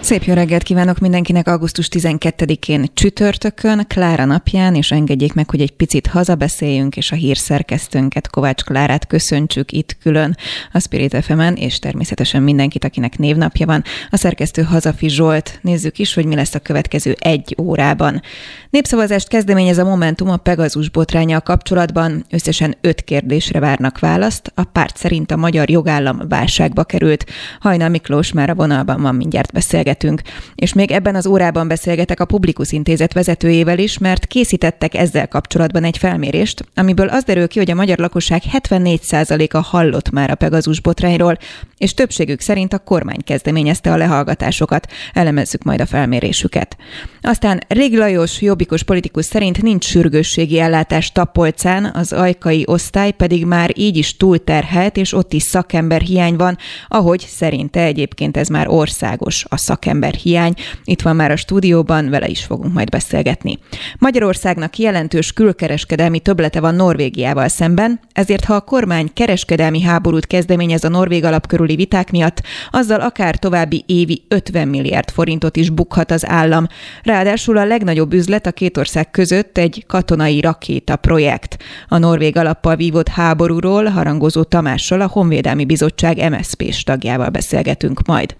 Szép jó reggelt kívánok mindenkinek augusztus 12-én csütörtökön, Klára napján, és engedjék meg, hogy egy picit hazabeszéljünk, és a hírszerkesztőnket, Kovács Klárát köszöntsük itt külön a Spirit fm és természetesen mindenkit, akinek névnapja van. A szerkesztő Hazafi Zsolt. Nézzük is, hogy mi lesz a következő egy órában. Népszavazást kezdeményez a Momentum a Pegazus botránya kapcsolatban. Összesen öt kérdésre várnak választ. A párt szerint a magyar jogállam válságba került. Hajnal Miklós már a vonalban van, mindjárt beszélget beszélgetünk. És még ebben az órában beszélgetek a Publikus Intézet vezetőjével is, mert készítettek ezzel kapcsolatban egy felmérést, amiből az derül ki, hogy a magyar lakosság 74%-a hallott már a Pegazus botrányról, és többségük szerint a kormány kezdeményezte a lehallgatásokat. Elemezzük majd a felmérésüket. Aztán Régi Lajos, jobbikos politikus szerint nincs sürgősségi ellátás Tapolcán, az ajkai osztály pedig már így is túlterhelt, és ott is szakember hiány van, ahogy szerinte egyébként ez már országos a szak szakember hiány. Itt van már a stúdióban, vele is fogunk majd beszélgetni. Magyarországnak jelentős külkereskedelmi töblete van Norvégiával szemben, ezért ha a kormány kereskedelmi háborút kezdeményez a norvég alap viták miatt, azzal akár további évi 50 milliárd forintot is bukhat az állam. Ráadásul a legnagyobb üzlet a két ország között egy katonai rakéta projekt. A norvég alappal vívott háborúról harangozó Tamással a Honvédelmi Bizottság MSZP-s tagjával beszélgetünk majd.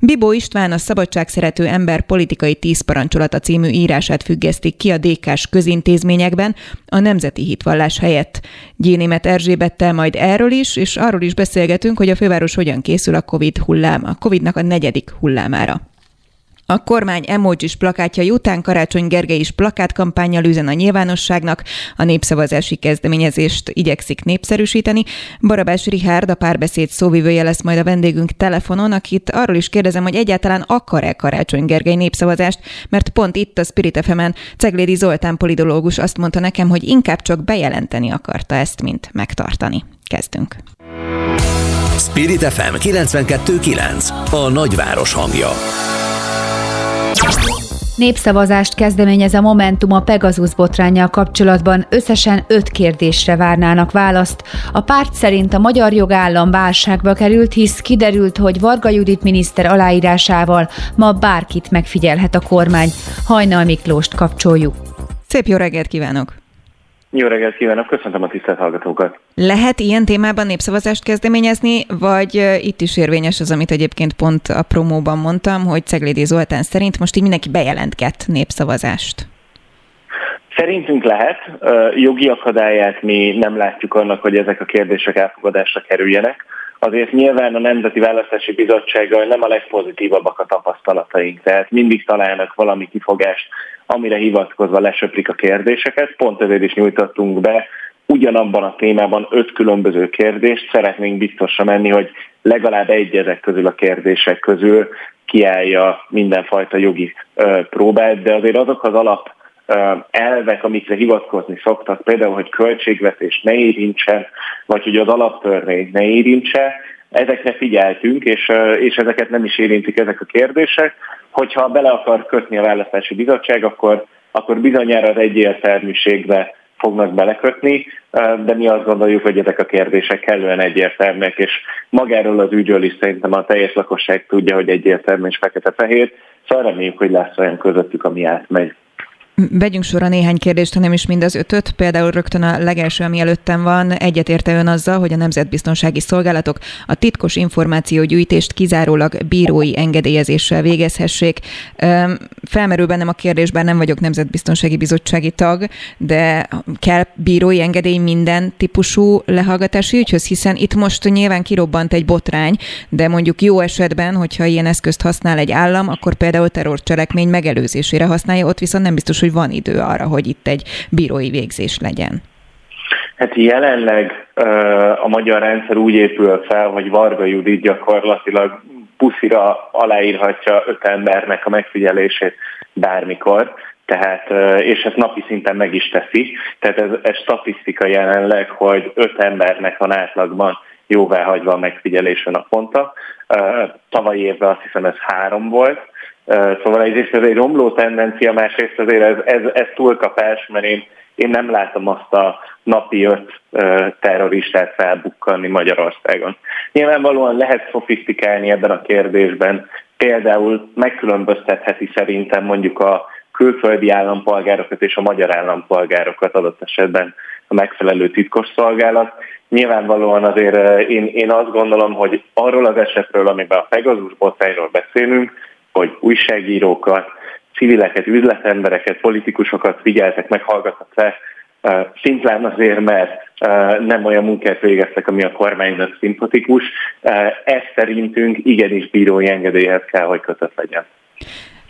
Bibó István a Szabadságszerető Ember politikai tíz parancsolata című írását függesztik ki a DK-s közintézményekben a nemzeti hitvallás helyett. Gyénémet Erzsébettel majd erről is, és arról is beszélgetünk, hogy a főváros hogyan készül a Covid hullám, a Covidnak a negyedik hullámára. A kormány emojis plakátja után Karácsony Gergely is plakátkampányjal üzen a nyilvánosságnak, a népszavazási kezdeményezést igyekszik népszerűsíteni. Barabás Rihárd, a párbeszéd szóvivője lesz majd a vendégünk telefonon, akit arról is kérdezem, hogy egyáltalán akar-e Karácsony Gergely népszavazást, mert pont itt a Spirit fm Ceglédi Zoltán polidológus azt mondta nekem, hogy inkább csak bejelenteni akarta ezt, mint megtartani. Kezdünk. Spirit FM 92.9 a nagyváros hangja. Népszavazást kezdeményez a Momentum a Pegasus botrányjal kapcsolatban. Összesen öt kérdésre várnának választ. A párt szerint a magyar jogállam válságba került, hisz kiderült, hogy Varga Judit miniszter aláírásával ma bárkit megfigyelhet a kormány. Hajnal Miklóst kapcsoljuk. Szép jó reggelt kívánok! Jó reggelt kívánok, köszöntöm a tisztelt hallgatókat. Lehet ilyen témában népszavazást kezdeményezni, vagy itt is érvényes az, amit egyébként pont a promóban mondtam, hogy Ceglédi Zoltán szerint most így mindenki bejelentket népszavazást? Szerintünk lehet. Jogi akadályát mi nem látjuk annak, hogy ezek a kérdések elfogadásra kerüljenek. Azért nyilván a Nemzeti Választási Bizottsággal nem a legpozitívabbak a tapasztalataink, tehát mindig találnak valami kifogást amire hivatkozva lesöprik a kérdéseket. Pont ezért is nyújtottunk be ugyanabban a témában öt különböző kérdést. Szeretnénk biztosra menni, hogy legalább egy ezek közül a kérdések közül kiállja mindenfajta jogi próbát, de azért azok az alap elvek, amikre hivatkozni szoktak, például, hogy költségvetés ne érintsen, vagy hogy az alaptörvény ne érintse, ezekre figyeltünk, és, és ezeket nem is érintik ezek a kérdések. Hogyha bele akar kötni a választási bizottság, akkor, akkor bizonyára az egyértelműségbe fognak belekötni, de mi azt gondoljuk, hogy ezek a kérdések kellően egyértelműek, és magáról az ügyről is szerintem a teljes lakosság tudja, hogy egyértelmű és fekete-fehér, szóval reméljük, hogy lesz olyan közöttük, ami átmegy. Vegyünk sorra néhány kérdést, hanem is mind az ötöt. Például rögtön a legelső, ami előttem van, egyetérte ön azzal, hogy a nemzetbiztonsági szolgálatok a titkos információgyűjtést kizárólag bírói engedélyezéssel végezhessék. Felmerül bennem a kérdés, bár nem vagyok nemzetbiztonsági bizottsági tag, de kell bírói engedély minden típusú lehallgatási ügyhöz, hiszen itt most nyilván kirobbant egy botrány, de mondjuk jó esetben, hogyha ilyen eszközt használ egy állam, akkor például terrorcselekmény megelőzésére használja, ott viszont nem biztos, hogy hogy van idő arra, hogy itt egy bírói végzés legyen? Hát jelenleg a magyar rendszer úgy épül fel, hogy Varga Judit gyakorlatilag puszira aláírhatja öt embernek a megfigyelését bármikor, tehát, és ezt napi szinten meg is teszi. Tehát ez, ez statisztika jelenleg, hogy öt embernek van átlagban jóváhagyva a megfigyelés a naponta. Tavaly évben azt hiszem ez három volt, Szóval egyrészt ez egy romló tendencia, másrészt azért ez, ez, ez túlkapás, mert én, én nem látom azt a napi öt terroristát felbukkanni Magyarországon. Nyilvánvalóan lehet szofisztikálni ebben a kérdésben, például megkülönböztetheti szerintem mondjuk a külföldi állampolgárokat és a magyar állampolgárokat adott esetben a megfelelő titkosszolgálat. Nyilvánvalóan azért én, én azt gondolom, hogy arról az esetről, amiben a Pegasus botrányról beszélünk, hogy újságírókat, civileket, üzletembereket, politikusokat figyeltek, meghallgattak le, szimplán azért, mert nem olyan munkát végeztek, ami a kormánynak szimpatikus. Ez szerintünk igenis bírói engedélyhez kell, hogy kötött legyen.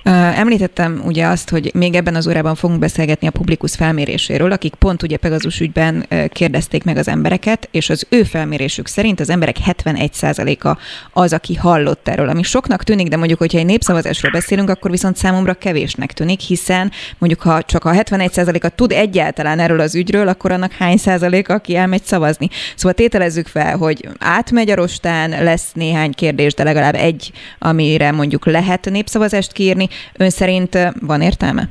Említettem ugye azt, hogy még ebben az órában fogunk beszélgetni a publikus felméréséről, akik pont ugye Pegazus ügyben kérdezték meg az embereket, és az ő felmérésük szerint az emberek 71%-a az, aki hallott erről, ami soknak tűnik, de mondjuk, hogyha egy népszavazásról beszélünk, akkor viszont számomra kevésnek tűnik, hiszen mondjuk, ha csak a 71%-a tud egyáltalán erről az ügyről, akkor annak hány százalék, aki elmegy szavazni. Szóval tételezzük fel, hogy átmegy a rostán, lesz néhány kérdés, de legalább egy, amire mondjuk lehet népszavazást kérni, Ön szerint van értelme?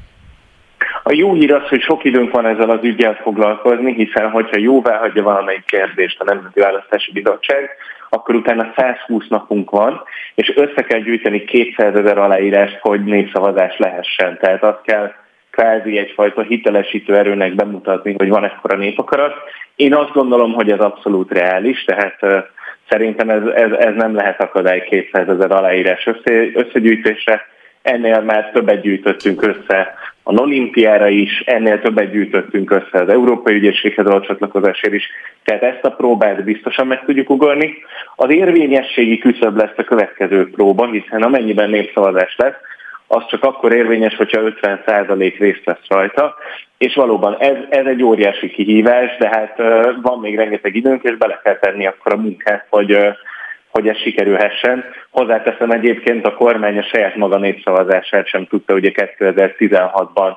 A jó hír az, hogy sok időnk van ezzel az ügyel foglalkozni, hiszen hogyha jóvá hagyja valamelyik kérdést a Nemzeti Választási Bizottság, akkor utána 120 napunk van, és össze kell gyűjteni 200 ezer aláírást, hogy népszavazás lehessen. Tehát azt kell kvázi egyfajta hitelesítő erőnek bemutatni, hogy van ekkora népakarat. Én azt gondolom, hogy ez abszolút reális, tehát uh, szerintem ez, ez, ez nem lehet akadály 200 ezer aláírás össze, összegyűjtésre ennél már többet gyűjtöttünk össze a olimpiára is, ennél többet gyűjtöttünk össze az Európai Ügyészséghez való csatlakozásért is, tehát ezt a próbát biztosan meg tudjuk ugorni. Az érvényességi küszöb lesz a következő próba, hiszen amennyiben népszavazás lesz, az csak akkor érvényes, hogyha 50% részt vesz rajta, és valóban ez, ez egy óriási kihívás, de hát van még rengeteg időnk, és bele kell tenni akkor a munkát, hogy hogy ez sikerülhessen. Hozzáteszem egyébként a kormány a saját maga népszavazását sem tudta ugye 2016-ban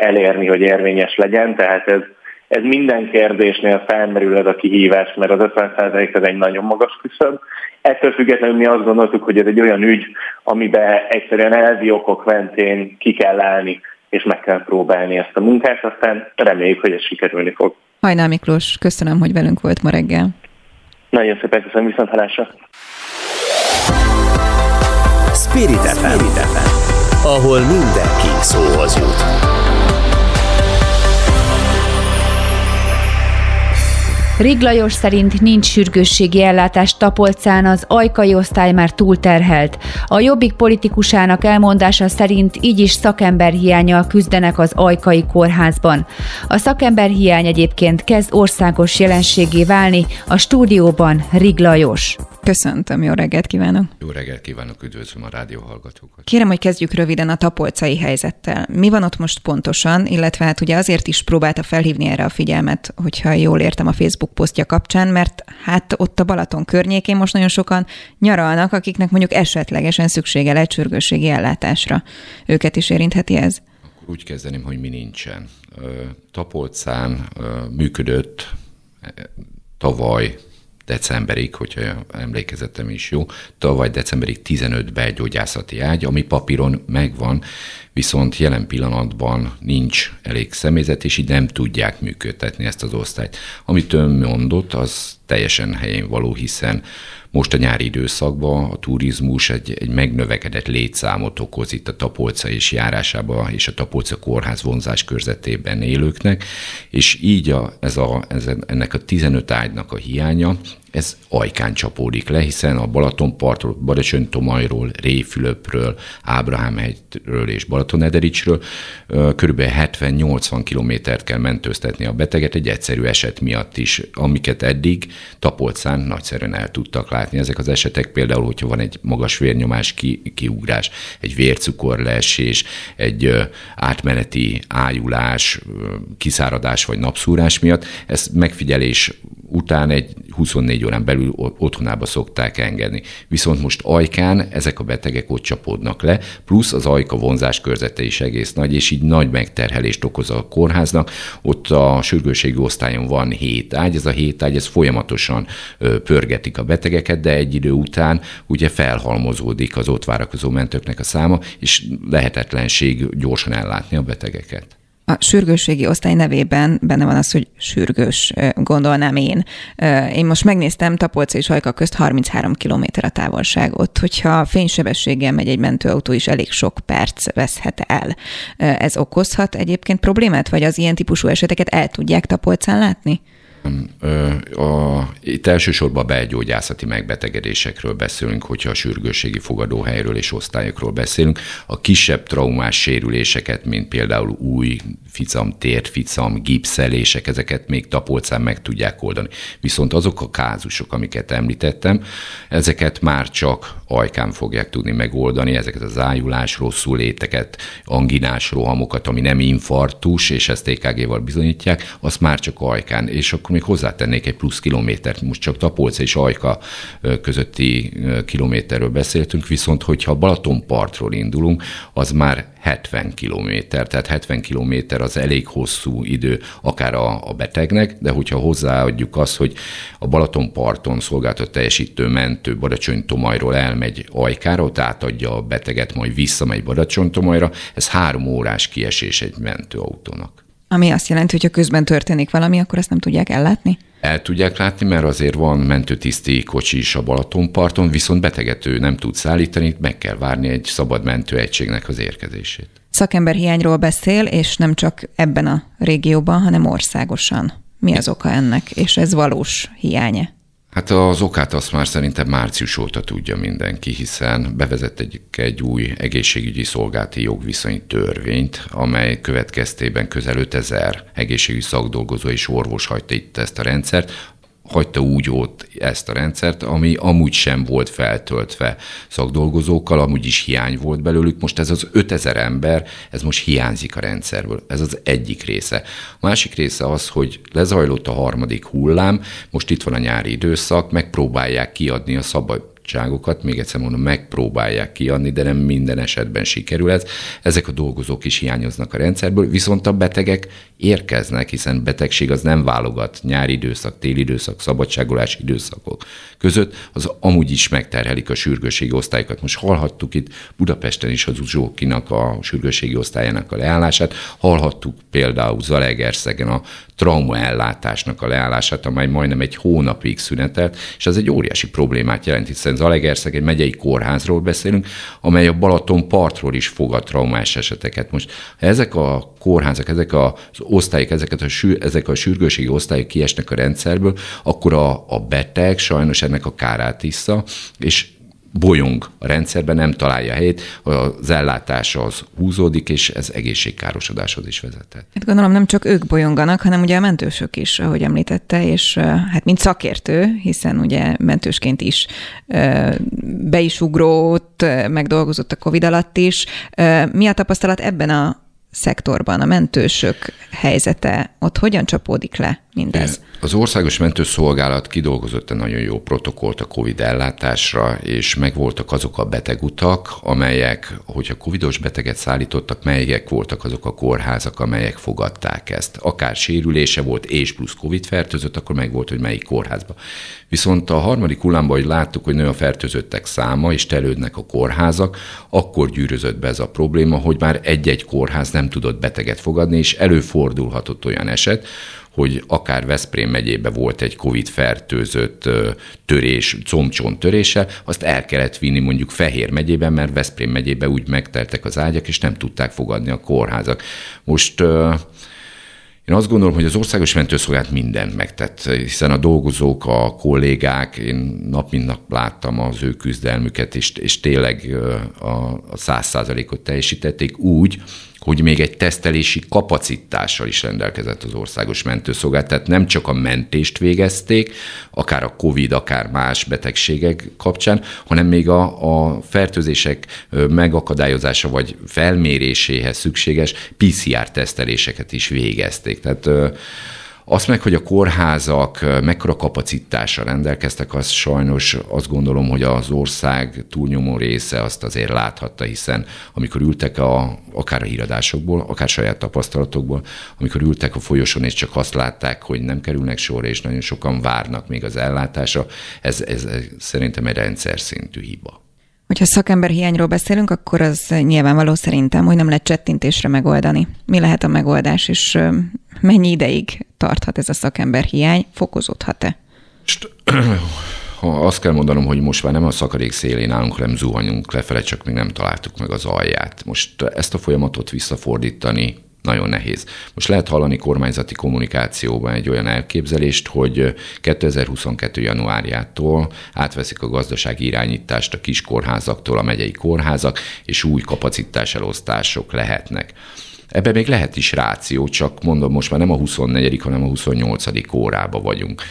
elérni, hogy érvényes legyen, tehát ez, ez minden kérdésnél felmerül ez a kihívás, mert az 50% az egy nagyon magas küszöb. Ettől függetlenül mi azt gondoltuk, hogy ez egy olyan ügy, amiben egyszerűen elvi okok mentén ki kell állni, és meg kell próbálni ezt a munkát, aztán reméljük, hogy ez sikerülni fog. Hajnál Miklós, köszönöm, hogy velünk volt ma reggel. Nagyon szépen köszönöm, viszont halásra. Spirit FM, ahol mindenki szóhoz jut. Riglajos szerint nincs sürgősségi ellátás Tapolcán, az ajkai osztály már túlterhelt. A jobbik politikusának elmondása szerint így is szakemberhiányjal küzdenek az ajkai kórházban. A szakemberhiány egyébként kezd országos jelenségé válni, a stúdióban Riglajos. Köszöntöm, jó reggelt kívánok! Jó reggelt kívánok, üdvözlöm a rádió hallgatókat! Kérem, hogy kezdjük röviden a tapolcai helyzettel. Mi van ott most pontosan, illetve hát ugye azért is próbálta felhívni erre a figyelmet, hogyha jól értem a Facebook posztja kapcsán, mert hát ott a Balaton környékén most nagyon sokan nyaralnak, akiknek mondjuk esetlegesen szüksége lehet sürgősségi ellátásra. Őket is érintheti ez? Akkor úgy kezdeném, hogy mi nincsen. Tapolcán működött tavaly decemberig, hogyha emlékezetem is jó, tavaly decemberig 15 belgyógyászati ágy, ami papíron megvan, viszont jelen pillanatban nincs elég személyzet, és így nem tudják működtetni ezt az osztályt. Amit ön mondott, az teljesen helyén való, hiszen most a nyári időszakban a turizmus egy, egy megnövekedett létszámot okoz itt a Tapolca és járásába és a Tapolca kórház vonzás körzetében élőknek, és így a, ez a, ez, ennek a 15 ágynak a hiánya, ez ajkán csapódik le, hiszen a Balatonpartról, Badacsony-Tomajról, Réfülöpről, Ábrahámhegyről és Balatonedericsről kb. 70-80 kilométert kell mentőztetni a beteget egy egyszerű eset miatt is, amiket eddig Tapolcán nagyszerűen el tudtak látni. Ezek az esetek például, hogyha van egy magas vérnyomás ki, kiugrás, egy vércukorleesés, egy átmeneti ájulás, kiszáradás vagy napszúrás miatt, ez megfigyelés után egy 24 órán belül otthonába szokták engedni. Viszont most ajkán ezek a betegek ott csapódnak le, plusz az ajka vonzás körzete is egész nagy, és így nagy megterhelést okoz a kórháznak. Ott a sürgőségi osztályon van hét ágy, ez a hét ágy, ez folyamatosan pörgetik a betegeket, de egy idő után ugye felhalmozódik az ott várakozó mentőknek a száma, és lehetetlenség gyorsan ellátni a betegeket a sürgősségi osztály nevében benne van az, hogy sürgős, gondolnám én. Én most megnéztem, Tapolca és Ajka közt 33 km a távolság. Hogyha fénysebességgel megy egy mentőautó is, elég sok perc veszhet el. Ez okozhat egyébként problémát, vagy az ilyen típusú eseteket el tudják Tapolcán látni? A, itt elsősorban belgyógyászati megbetegedésekről beszélünk, hogyha a sürgősségi fogadóhelyről és osztályokról beszélünk. A kisebb traumás sérüléseket, mint például új ficam, térficam, gipszelések, ezeket még tapolcán meg tudják oldani. Viszont azok a kázusok, amiket említettem, ezeket már csak ajkán fogják tudni megoldani, ezeket az ájulás, rosszul léteket, anginás rohamokat, ami nem infartus, és ezt EKG-val bizonyítják, azt már csak ajkán. És akkor még hozzátennék egy plusz kilométert, most csak Tapolca és Ajka közötti kilométerről beszéltünk, viszont hogyha Balatonpartról indulunk, az már 70 kilométer, tehát 70 kilométer az elég hosszú idő akár a, a betegnek, de hogyha hozzáadjuk azt, hogy a Balatonparton szolgáltat teljesítő mentő Badacsony-Tomajról elmegy Ajkára, ott átadja a beteget, majd visszamegy Badacsony-Tomajra, ez három órás kiesés egy mentőautónak. Ami azt jelenti, hogy ha közben történik valami, akkor ezt nem tudják ellátni? El tudják látni, mert azért van mentőtiszti kocsi is a Balatonparton, viszont betegető nem tud szállítani, meg kell várni egy szabad mentőegységnek az érkezését. Szakemberhiányról beszél, és nem csak ebben a régióban, hanem országosan. Mi az oka ennek, és ez valós hiánya? Hát az okát azt már szerintem március óta tudja mindenki, hiszen bevezett egy, egy új egészségügyi szolgálati jogviszony törvényt, amely következtében közel 5000 egészségügyi szakdolgozó és orvos hagyta itt ezt a rendszert, hagyta úgy ott ezt a rendszert, ami amúgy sem volt feltöltve szakdolgozókkal, amúgy is hiány volt belőlük. Most ez az 5000 ember, ez most hiányzik a rendszerből. Ez az egyik része. A másik része az, hogy lezajlott a harmadik hullám, most itt van a nyári időszak, megpróbálják kiadni a szabad szabadságokat, még egyszer mondom, megpróbálják kiadni, de nem minden esetben sikerül ez. Ezek a dolgozók is hiányoznak a rendszerből, viszont a betegek érkeznek, hiszen betegség az nem válogat nyári időszak, téli időszak, szabadságolási időszakok között, az amúgy is megterhelik a sürgőségi osztályokat. Most hallhattuk itt Budapesten is az Uzsókinak a sürgőségi osztályának a leállását, hallhattuk például Zalegerszegen a traumaellátásnak a leállását, amely majdnem egy hónapig szünetelt, és ez egy óriási problémát jelent, hiszen Zalegerszeg egy megyei kórházról beszélünk, amely a Balaton partról is fogad traumás eseteket. Most ha ezek a kórházak, ezek az osztályok, ezeket a, ezek a sürgőségi osztályok kiesnek a rendszerből, akkor a, a beteg sajnos ennek a kárát vissza, és bolyong a rendszerben, nem találja helyét, az ellátás az húzódik, és ez egészségkárosodáshoz is vezethet. Hát gondolom nem csak ők bolyonganak, hanem ugye a mentősök is, ahogy említette, és hát mint szakértő, hiszen ugye mentősként is be is ugrót, megdolgozott a Covid alatt is. Mi a tapasztalat ebben a szektorban, a mentősök helyzete, ott hogyan csapódik le mindez? Az Országos Mentőszolgálat kidolgozott egy nagyon jó protokollt a COVID ellátásra, és megvoltak azok a betegutak, amelyek, hogyha covidos beteget szállítottak, melyek voltak azok a kórházak, amelyek fogadták ezt. Akár sérülése volt és plusz COVID fertőzött, akkor meg volt, hogy melyik kórházba. Viszont a harmadik hullámban, hogy láttuk, hogy nő a fertőzöttek száma, és telődnek a kórházak, akkor gyűrözött be ez a probléma, hogy már egy-egy kórház nem tudott beteget fogadni, és előfordulhatott olyan eset, hogy akár Veszprém megyébe volt egy Covid fertőzött törés, combcsont törése, azt el kellett vinni mondjuk Fehér megyében, mert Veszprém megyébe úgy megteltek az ágyak, és nem tudták fogadni a kórházak. Most én azt gondolom, hogy az országos mentőszolgálat mindent megtett, hiszen a dolgozók, a kollégák, én nap mint nap láttam az ő küzdelmüket, és, és tényleg a száz százalékot teljesítették úgy, hogy még egy tesztelési kapacitással is rendelkezett az országos mentőszolgálat, tehát nem csak a mentést végezték, akár a COVID, akár más betegségek kapcsán, hanem még a, a fertőzések megakadályozása vagy felméréséhez szükséges PCR teszteléseket is végezték. Tehát Azt meg, hogy a kórházak mekkora kapacitással rendelkeztek, az sajnos azt gondolom, hogy az ország túlnyomó része azt azért láthatta, hiszen amikor ültek a, akár a híradásokból, akár saját tapasztalatokból, amikor ültek a folyosón és csak azt látták, hogy nem kerülnek sorra, és nagyon sokan várnak még az ellátásra, ez, ez szerintem egy rendszer szintű hiba. Hogyha szakember hiányról beszélünk, akkor az nyilvánvaló szerintem, hogy nem lehet csettintésre megoldani. Mi lehet a megoldás, és mennyi ideig tarthat ez a szakember hiány, fokozódhat-e? Ha azt kell mondanom, hogy most már nem a szakadék szélén állunk, hanem zuhanyunk lefele, csak még nem találtuk meg az alját. Most ezt a folyamatot visszafordítani nagyon nehéz. Most lehet hallani kormányzati kommunikációban egy olyan elképzelést, hogy 2022. januárjától átveszik a gazdasági irányítást a kis kórházaktól a megyei kórházak, és új kapacitáselosztások lehetnek. Ebben még lehet is ráció, csak mondom, most már nem a 24., hanem a 28. órába vagyunk.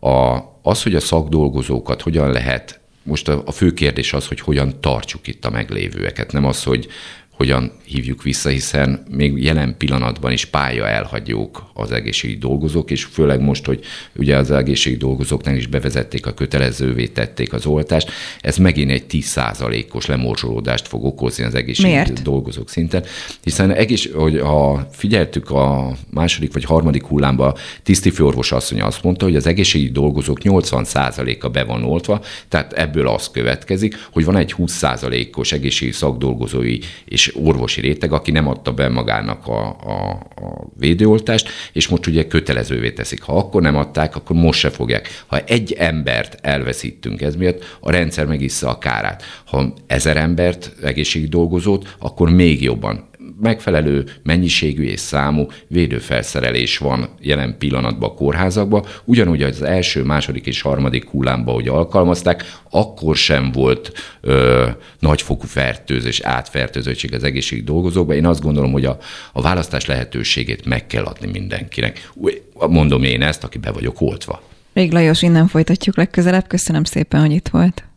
A, az, hogy a szakdolgozókat hogyan lehet most a, a fő kérdés az, hogy hogyan tartsuk itt a meglévőeket, nem az, hogy hogyan hívjuk vissza, hiszen még jelen pillanatban is pálya elhagyók az egészségügyi dolgozók, és főleg most, hogy ugye az egészségügyi dolgozóknál is bevezették a kötelezővé tették az oltást, ez megint egy 10%-os lemorzsolódást fog okozni az egészségügyi Miért? dolgozók szinten, hiszen egész, hogy ha figyeltük a második vagy harmadik hullámba, tisztifőorvos asszony azt mondta, hogy az egészségügyi dolgozók 80%-a be van oltva, tehát ebből az következik, hogy van egy 20%-os egészségügyi szakdolgozói és orvosi réteg, aki nem adta be magának a, a, a védőoltást, és most ugye kötelezővé teszik. Ha akkor nem adták, akkor most se fogják. Ha egy embert elveszítünk ez miatt, a rendszer megissza a kárát. Ha ezer embert, egészségdolgozót, akkor még jobban megfelelő mennyiségű és számú védőfelszerelés van jelen pillanatban a kórházakban. Ugyanúgy az első, második és harmadik hullámban, hogy alkalmazták, akkor sem volt ö, nagyfokú fertőzés, átfertőzöttség az egészségügyi dolgozókban. Én azt gondolom, hogy a, a választás lehetőségét meg kell adni mindenkinek. Mondom én ezt, aki be vagyok oltva. Rég Lajos, innen folytatjuk legközelebb. Köszönöm szépen, hogy itt volt.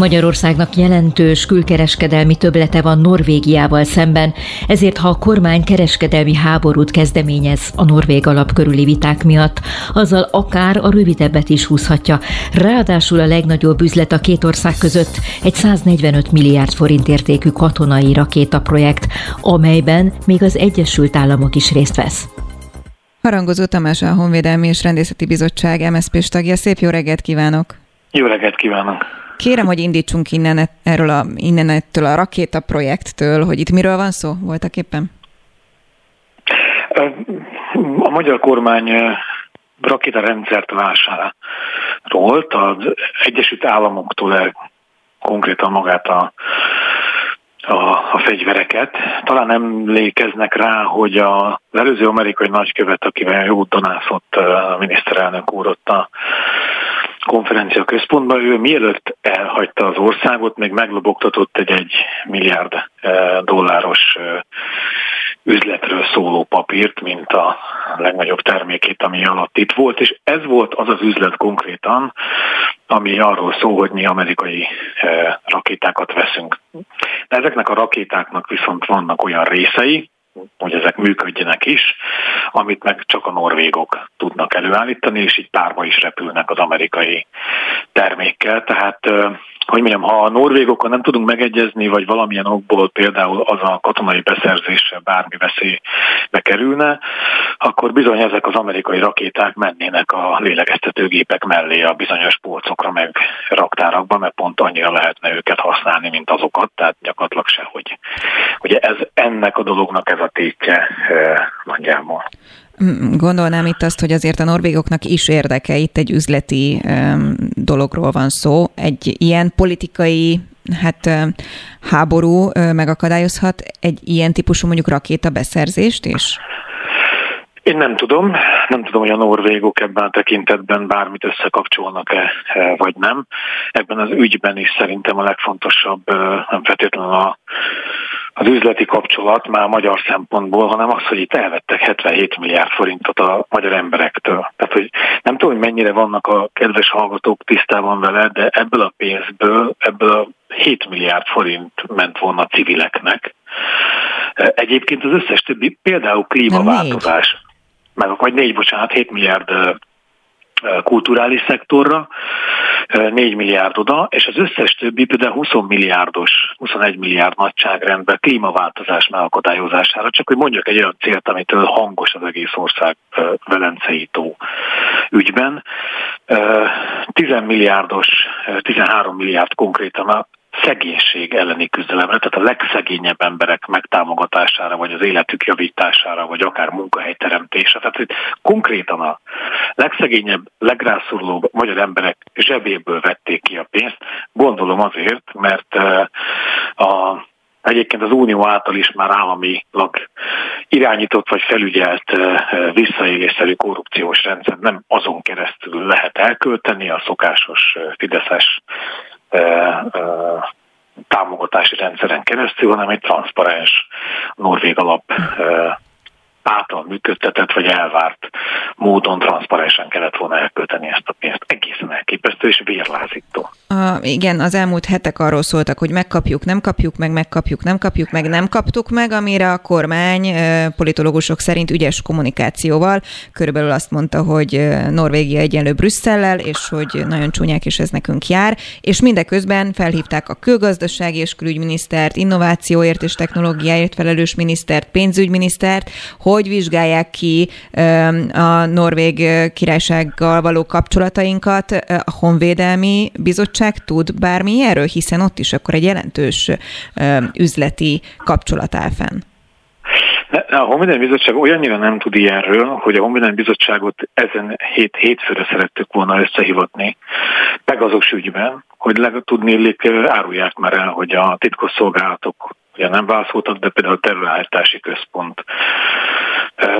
Magyarországnak jelentős külkereskedelmi töblete van Norvégiával szemben, ezért ha a kormány kereskedelmi háborút kezdeményez a norvég alap körüli viták miatt, azzal akár a rövidebbet is húzhatja. Ráadásul a legnagyobb üzlet a két ország között egy 145 milliárd forint értékű katonai rakétaprojekt, amelyben még az Egyesült Államok is részt vesz. Harangozó Tamás a Honvédelmi és Rendészeti Bizottság MSZP-s tagja. Szép jó reggelt kívánok! Jó reggelt kívánok! Kérem, hogy indítsunk innen, erről a, innen ettől a rakéta projekttől, hogy itt miről van szó voltak éppen? A magyar kormány rakétarendszert vásárolt az Egyesült Államoktól el konkrétan magát a, a, a fegyvereket. Talán emlékeznek rá, hogy az előző amerikai nagykövet, akivel jó donászott a miniszterelnök úr ott a konferencia központban, ő mielőtt elhagyta az országot, még meglobogtatott egy egy milliárd eh, dolláros eh, üzletről szóló papírt, mint a legnagyobb termékét, ami alatt itt volt, és ez volt az az üzlet konkrétan, ami arról szól, hogy mi amerikai eh, rakétákat veszünk. De ezeknek a rakétáknak viszont vannak olyan részei, hogy ezek működjenek is, amit meg csak a norvégok tudnak előállítani, és így párba is repülnek az amerikai termékkel. Tehát hogy mondjam, ha a norvégokkal nem tudunk megegyezni, vagy valamilyen okból például az a katonai beszerzése bármi veszélybe kerülne, akkor bizony ezek az amerikai rakéták mennének a lélegeztetőgépek mellé a bizonyos polcokra, meg raktárakba, mert pont annyira lehetne őket használni, mint azokat, tehát gyakorlatilag sehogy. Ugye ez ennek a dolognak ez a tétje nagyjából. Gondolnám itt azt, hogy azért a norvégoknak is érdeke, itt egy üzleti dologról van szó. Egy ilyen politikai hát háború megakadályozhat egy ilyen típusú mondjuk rakéta beszerzést is? Én nem tudom, nem tudom, hogy a norvégok ebben a tekintetben bármit összekapcsolnak-e, e, vagy nem. Ebben az ügyben is szerintem a legfontosabb nem feltétlenül a az üzleti kapcsolat már magyar szempontból, hanem az, hogy itt elvettek 77 milliárd forintot a magyar emberektől. Tehát, hogy nem tudom, hogy mennyire vannak a kedves hallgatók tisztában vele, de ebből a pénzből, ebből a 7 milliárd forint ment volna civileknek. Egyébként az összes többi, például klímaváltozás, meg vagy négy, bocsánat, 7 milliárd kulturális szektorra, 4 milliárd oda, és az összes többi például 20 milliárdos, 21 milliárd nagyságrendben klímaváltozás megakadályozására, csak hogy mondjak egy olyan célt, amitől hangos az egész ország Velencei tó ügyben. 10 milliárdos, 13 milliárd konkrétan szegénység elleni küzdelemre, tehát a legszegényebb emberek megtámogatására, vagy az életük javítására, vagy akár munkahelyteremtése. Tehát hogy konkrétan a legszegényebb, legrászorulóbb magyar emberek zsebéből vették ki a pénzt. Gondolom azért, mert eh, a Egyébként az Unió által is már államilag irányított vagy felügyelt eh, visszaélésszerű korrupciós rendszer nem azon keresztül lehet elkölteni a szokásos eh, fideszes támogatási rendszeren keresztül, hanem egy transzparens norvég alap által működtetett vagy elvárt módon transzparensen kellett volna elkölteni ezt a pénzt. Egészen elképesztő és vérlázító. A, igen, az elmúlt hetek arról szóltak, hogy megkapjuk, nem kapjuk meg, megkapjuk, nem kapjuk meg, nem kaptuk meg, amire a kormány politológusok szerint ügyes kommunikációval körülbelül azt mondta, hogy Norvégia egyenlő Brüsszellel, és hogy nagyon csúnyák, és ez nekünk jár, és mindeközben felhívták a külgazdasági és külügyminisztert, innovációért és technológiáért felelős minisztert, pénzügyminisztert, hogy vizsgálják ki a Norvég királysággal való kapcsolatainkat. A Honvédelmi Bizottság tud bármi erről, hiszen ott is akkor egy jelentős üzleti kapcsolat áll fenn. A Honvédelmi Bizottság olyannyira nem tud ilyenről, hogy a Honvédelmi Bizottságot ezen hét, hétfőre szerettük volna összehivatni Pegazus ügyben, hogy le tudni árulják már el, hogy a titkos szolgálatok ugye nem válaszoltak, de például a területállítási központ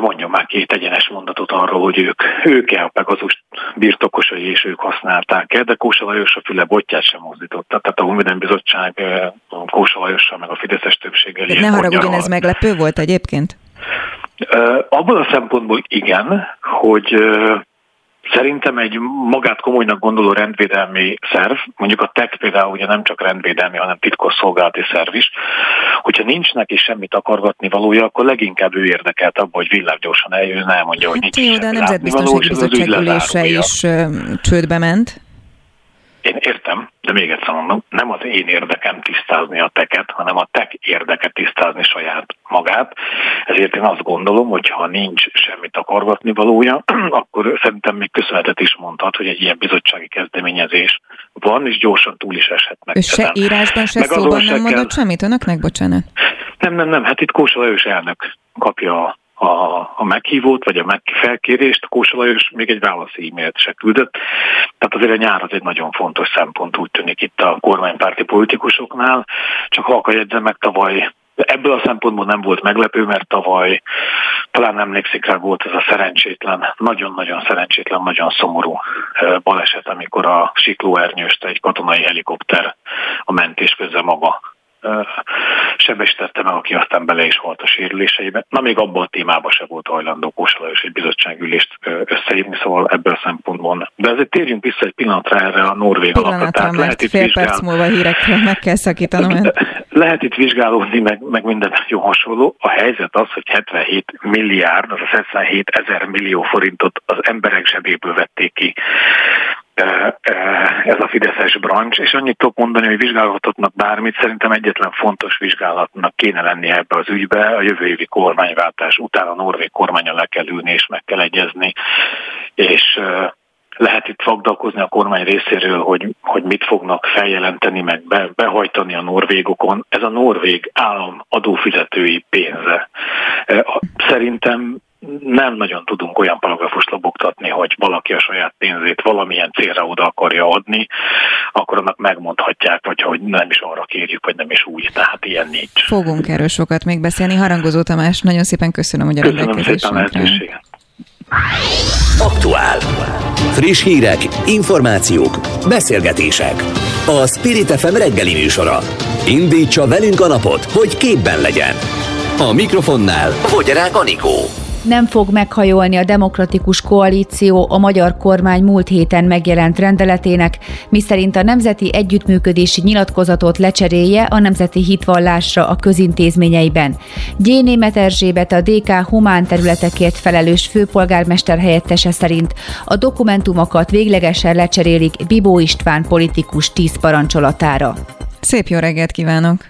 mondjon már két egyenes mondatot arról, hogy ők, ők-e a Pegazus birtokosai, és ők használták-e, de Kósa Lajos a füle botját sem mozdította. Tehát a Honvédelmi Bizottság Kósa Lajossal, meg a Fideszes többséggel. Ne haragudjon, ez meglepő volt egyébként? Abban a szempontból igen, hogy Szerintem egy magát komolynak gondoló rendvédelmi szerv, mondjuk a TEK például ugye nem csak rendvédelmi, hanem titkos szolgálati szerv is, hogyha nincs neki semmit akargatni valója, akkor leginkább ő érdekelt abban, hogy villámgyorsan eljön, elmondja, hogy nincs Jó, de a Nemzetbiztonsági Bizottság ülése is csődbe ment. Én értem, de még egyszer mondom, nem az én érdekem tisztázni a teket, hanem a tek érdeke tisztázni saját magát. Ezért én azt gondolom, hogy ha nincs semmit akargatni valója, akkor szerintem még köszönetet is mondhat, hogy egy ilyen bizottsági kezdeményezés van, és gyorsan túl is eshetnek. És se írásban, se szóban nem mondott semmit önöknek, bocsánat? Nem, nem, nem, hát itt Kósa Lajos elnök kapja a, a meghívót, vagy a meg felkérést, Kósa Lajos még egy válasz e-mailt se küldött. Tehát azért a nyár az egy nagyon fontos szempont úgy tűnik itt a kormánypárti politikusoknál. Csak halka jegyzem meg tavaly Ebből a szempontból nem volt meglepő, mert tavaly talán emlékszik rá volt ez a szerencsétlen, nagyon-nagyon szerencsétlen, nagyon szomorú baleset, amikor a siklóernyőst egy katonai helikopter a mentés közben maga sebesítette meg, aki aztán bele is halt a sérüléseibe. Na még abban a témában se volt hajlandó Kósa egy bizottságülést összehívni, szóval ebből a szempontból. De ezért térjünk vissza egy pillanatra erre a norvég alapra. Tehát lehet itt fél vizsgál... perc múlva hírekre meg kell szakítanom. Lehet itt vizsgálódni, meg, meg minden nagyon hasonló. A helyzet az, hogy 77 milliárd, azaz 77 ezer millió forintot az emberek zsebéből vették ki ez a Fideszes brancs, és annyit tudok mondani, hogy vizsgálhatatnak bármit, szerintem egyetlen fontos vizsgálatnak kéne lenni ebbe az ügybe, a jövő évi kormányváltás után a norvég kormányon le kell ülni és meg kell egyezni, és lehet itt foglalkozni a kormány részéről, hogy, hogy mit fognak feljelenteni, meg be, behajtani a norvégokon. Ez a norvég állam adófizetői pénze. Szerintem nem nagyon tudunk olyan paragrafust lobogtatni, hogy valaki a saját pénzét valamilyen célra oda akarja adni, akkor annak megmondhatják, vagy hogy nem is arra kérjük, vagy nem is úgy. Tehát ilyen nincs. Fogunk erről sokat még beszélni. Harangozó Tamás, nagyon szépen köszönöm, hogy a rendelkezésünkre. Aktuál. Friss hírek, információk, beszélgetések. A Spirit FM reggeli műsora. Indítsa velünk a napot, hogy képben legyen. A mikrofonnál Fogyarák Anikó. Nem fog meghajolni a demokratikus koalíció a magyar kormány múlt héten megjelent rendeletének, miszerint a nemzeti együttműködési nyilatkozatot lecserélje a nemzeti hitvallásra a közintézményeiben. G. Német Erzsébet a DK humán területekért felelős főpolgármester helyettese szerint a dokumentumokat véglegesen lecserélik Bibó István politikus tíz parancsolatára. Szép jó reggelt kívánok!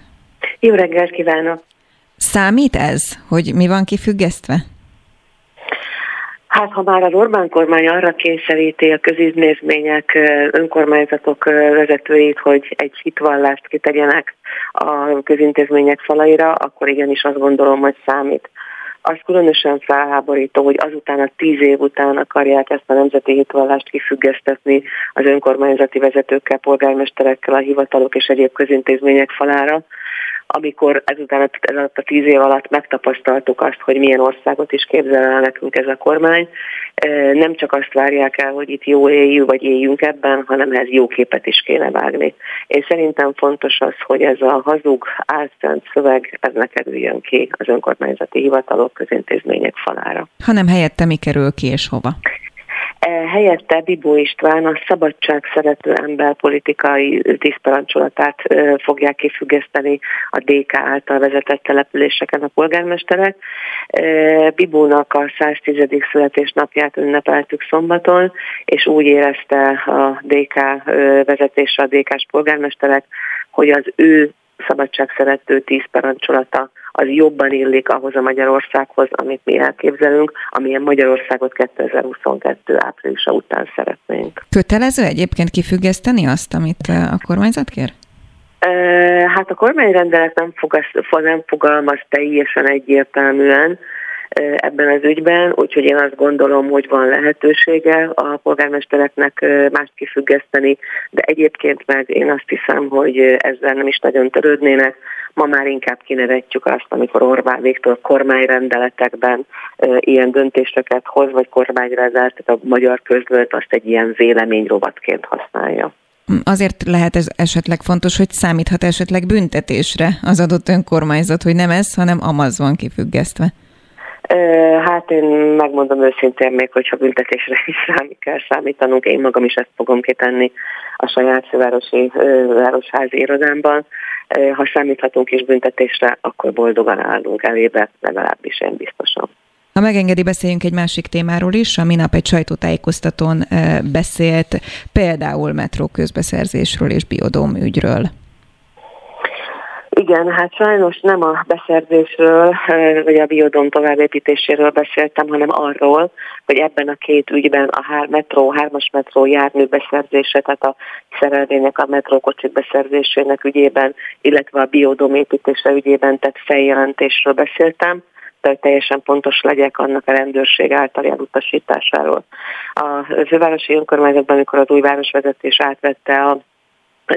Jó reggelt kívánok! Számít ez, hogy mi van kifüggesztve? Hát ha már az Orbán kormány arra kényszeríti a közintézmények, önkormányzatok vezetőit, hogy egy hitvallást kitegyenek a közintézmények falaira, akkor igenis azt gondolom, hogy számít. Az különösen felháborító, hogy azután a tíz év után akarják ezt a nemzeti hitvallást kifüggesztetni az önkormányzati vezetőkkel, polgármesterekkel, a hivatalok és egyéb közintézmények falára, amikor ezután ez alatt a tíz év alatt megtapasztaltuk azt, hogy milyen országot is képzel el nekünk ez a kormány, nem csak azt várják el, hogy itt jó éljünk, vagy éljünk ebben, hanem ez jó képet is kéne vágni. Én szerintem fontos az, hogy ez a hazug, álszent szöveg, ez ne kerüljön ki az önkormányzati hivatalok, közintézmények falára. Hanem helyette mi kerül ki és hova? E, helyette Bibó István a szabadság szerető ember politikai tisztparancsolatát e, fogják kifüggeszteni a DK által vezetett településeken a polgármesterek. E, Bibónak a 110. születésnapját ünnepeltük szombaton, és úgy érezte a DK vezetése, a DK-s polgármesterek, hogy az ő szabadságszerető tíz parancsolata az jobban illik ahhoz a Magyarországhoz, amit mi elképzelünk, amilyen Magyarországot 2022 áprilisa után szeretnénk. Kötelező egyébként kifüggeszteni azt, amit a kormányzat kér? Hát a kormányrendelet nem, fog, nem fogalmaz teljesen egyértelműen, ebben az ügyben, úgyhogy én azt gondolom, hogy van lehetősége a polgármestereknek mást kifüggeszteni, de egyébként meg én azt hiszem, hogy ezzel nem is nagyon törődnének. Ma már inkább kinevetjük azt, amikor Orbán Viktor kormányrendeletekben ilyen döntéseket hoz, vagy kormányrendeletet a magyar közlölt azt egy ilyen véleményrovatként használja. Azért lehet ez esetleg fontos, hogy számíthat esetleg büntetésre az adott önkormányzat, hogy nem ez, hanem amaz van kifüggesztve. Hát én megmondom őszintén még, hogyha büntetésre is számít, kell számítanunk, én magam is ezt fogom kitenni a saját fővárosi városházi irodámban. Ha számíthatunk is büntetésre, akkor boldogan állunk elébe, legalábbis én biztosan. Ha megengedi, beszéljünk egy másik témáról is. A minap egy sajtótájékoztatón beszélt például metró közbeszerzésről és biodóm ügyről. Igen, hát sajnos nem a beszerzésről, vagy a biodom továbbépítéséről beszéltem, hanem arról, hogy ebben a két ügyben a hár, metró, hármas metró jármű beszerzése, tehát a szerelvének a metrókocsik beszerzésének ügyében, illetve a biodom építése ügyében tett feljelentésről beszéltem de hogy teljesen pontos legyek annak a rendőrség által elutasításáról. A fővárosi önkormányzatban, amikor az új városvezetés átvette a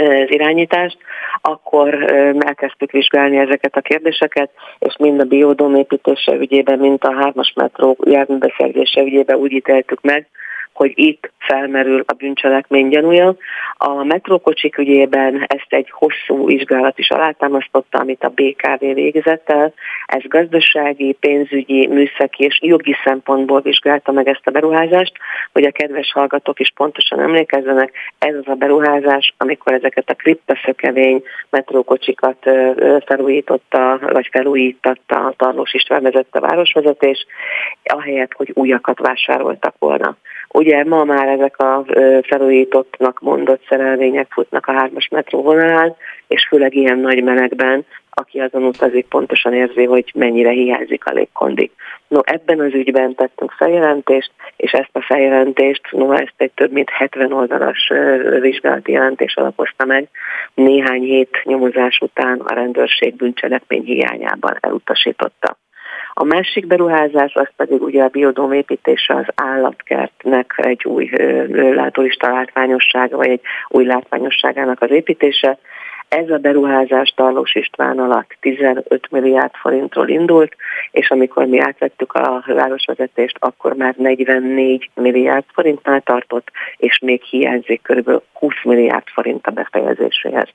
az irányítást, akkor elkezdtük vizsgálni ezeket a kérdéseket, és mind a biodóm építése ügyében, mint a hármas metró járműbeszerzése ügyében úgy ítéltük meg, hogy itt felmerül a bűncselekmény gyanúja. A metrókocsik ügyében ezt egy hosszú vizsgálat is alátámasztotta, amit a BKV végzett el. Ez gazdasági, pénzügyi, műszaki és jogi szempontból vizsgálta meg ezt a beruházást, hogy a kedves hallgatók is pontosan emlékezzenek, ez az a beruházás, amikor ezeket a kriptaszökevény metrókocsikat felújította, vagy felújítatta a Tarlós István vezette városvezetés, ahelyett, hogy újakat vásároltak volna. Ugye ma már ezek a felújítottnak mondott szerelvények futnak a hármas metró vonalán, és főleg ilyen nagy melegben, aki azon utazik, pontosan érzi, hogy mennyire hiányzik a légkondik. No, ebben az ügyben tettünk feljelentést, és ezt a feljelentést, no, ezt egy több mint 70 oldalas vizsgálati jelentés alapozta meg, néhány hét nyomozás után a rendőrség bűncselekmény hiányában elutasította. A másik beruházás az pedig ugye a biodóm építése az állatkertnek egy új látólista látványossága, vagy egy új látványosságának az építése. Ez a beruházás Tarlós István alatt 15 milliárd forintról indult, és amikor mi átvettük a városvezetést, akkor már 44 milliárd forintnál tartott, és még hiányzik kb. 20 milliárd forint a befejezéséhez.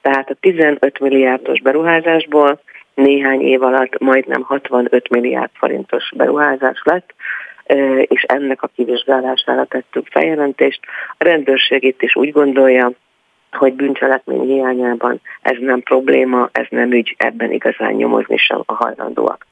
Tehát a 15 milliárdos beruházásból néhány év alatt majdnem 65 milliárd forintos beruházás lett, és ennek a kivizsgálására tettük feljelentést. A rendőrség itt is úgy gondolja, hogy bűncselekmény hiányában ez nem probléma, ez nem ügy, ebben igazán nyomozni sem a hajlandóak.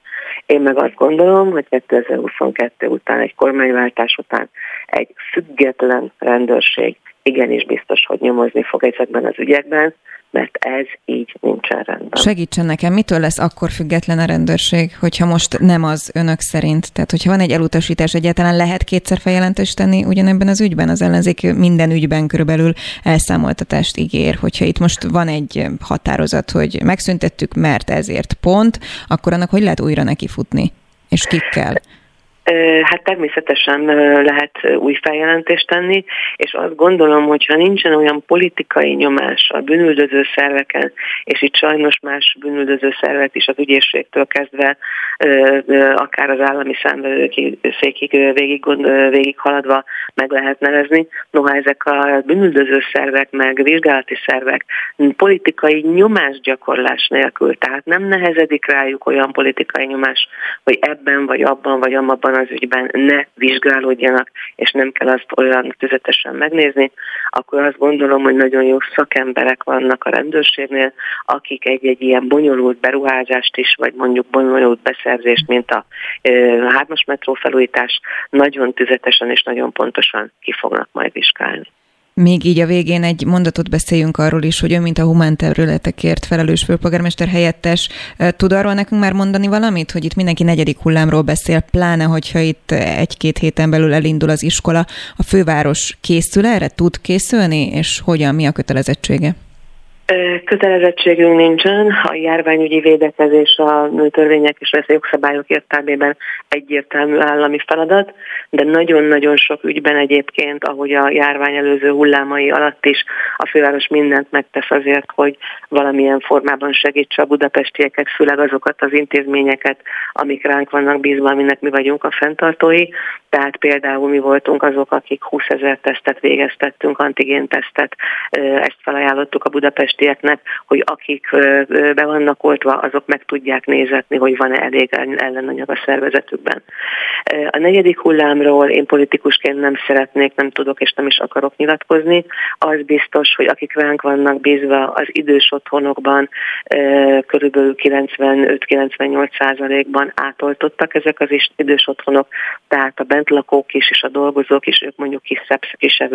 Én meg azt gondolom, hogy 2022 után, egy kormányváltás után egy független rendőrség igenis biztos, hogy nyomozni fog ezekben az ügyekben, mert ez így nincsen rendben. Segítsen nekem, mitől lesz akkor független a rendőrség, hogyha most nem az önök szerint? Tehát, hogyha van egy elutasítás, egyáltalán lehet kétszer feljelentést tenni ugyanebben az ügyben? Az ellenzék minden ügyben körülbelül elszámoltatást ígér. Hogyha itt most van egy határozat, hogy megszüntettük, mert ezért pont, akkor annak hogy lehet újra nekifutni? És kikkel? Hát természetesen lehet új feljelentést tenni, és azt gondolom, hogyha nincsen olyan politikai nyomás a bűnüldöző szerveken, és itt sajnos más bűnüldöző szervet is az ügyészségtől kezdve, akár az állami székig végig, végig haladva meg lehet nevezni, noha ezek a bűnüldöző szervek, meg vizsgálati szervek politikai nyomásgyakorlás nélkül, tehát nem nehezedik rájuk olyan politikai nyomás, hogy ebben, vagy abban, vagy amabban az ügyben ne vizsgálódjanak, és nem kell azt olyan tüzetesen megnézni, akkor azt gondolom, hogy nagyon jó szakemberek vannak a rendőrségnél, akik egy-egy ilyen bonyolult beruházást is, vagy mondjuk bonyolult beszerzést, mint a hármas metró felújítás, nagyon tüzetesen és nagyon pontosan ki fognak majd vizsgálni. Még így a végén egy mondatot beszéljünk arról is, hogy ön, mint a humán területekért felelős főpolgármester helyettes, tud arról nekünk már mondani valamit, hogy itt mindenki negyedik hullámról beszél, pláne, hogyha itt egy-két héten belül elindul az iskola. A főváros készül erre, tud készülni, és hogyan, mi a kötelezettsége? Kötelezettségünk nincsen, a járványügyi védekezés a törvények és a jogszabályok értelmében egyértelmű állami feladat, de nagyon-nagyon sok ügyben egyébként, ahogy a járvány előző hullámai alatt is a főváros mindent megtesz azért, hogy valamilyen formában segítse a budapestieket, főleg azokat az intézményeket, amik ránk vannak bízva, aminek mi vagyunk a fenntartói. Tehát például mi voltunk azok, akik 20 ezer tesztet végeztettünk, antigén tesztet, ezt felajánlottuk a Budapest budapestieknek, hogy akik be vannak oltva, azok meg tudják nézetni, hogy van-e elég ellenanyag a szervezetükben. A negyedik hullámról én politikusként nem szeretnék, nem tudok és nem is akarok nyilatkozni. Az biztos, hogy akik ránk vannak bízva az idős otthonokban, körülbelül 95-98 százalékban átoltottak ezek az idős otthonok, tehát a bentlakók is és a dolgozók is, ők mondjuk kisebb, kisebb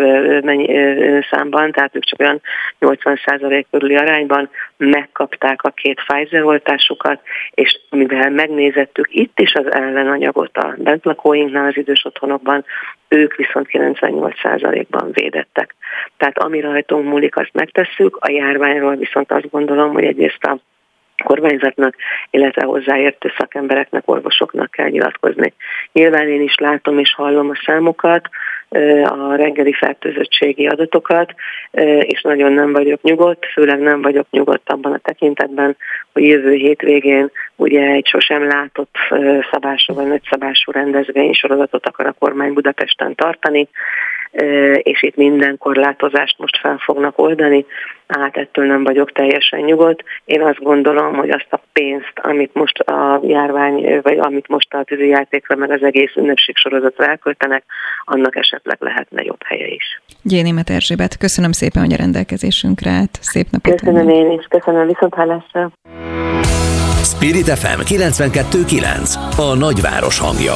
számban, tehát ők csak olyan 80 százalék körüli arányban megkapták a két Pfizer oltásukat, és mivel megnézettük itt is az ellenanyagot a bentlakóinknál az idős otthonokban, ők viszont 98%-ban védettek. Tehát ami rajtunk múlik, azt megtesszük, a járványról viszont azt gondolom, hogy egyrészt a kormányzatnak, illetve hozzáértő szakembereknek, orvosoknak kell nyilatkozni. Nyilván én is látom és hallom a számokat, a reggeli fertőzöttségi adatokat, és nagyon nem vagyok nyugodt, főleg nem vagyok nyugodt abban a tekintetben, hogy jövő hétvégén ugye egy sosem látott szabású vagy nagyszabású rendezvény sorozatot akar a kormány Budapesten tartani, és itt minden korlátozást most fel fognak oldani, hát ettől nem vagyok teljesen nyugodt. Én azt gondolom, hogy azt a pénzt, amit most a járvány, vagy amit most a tűzijátékra, meg az egész ünnepség sorozatra elköltenek, annak esetleg lehetne jobb helye is. Gyénémet Erzsébet, köszönöm szépen, hogy a rendelkezésünkre állt. Szép napot! Köszönöm ennek. én is, köszönöm, viszont hallásra! Spirit FM 92.9 A nagyváros hangja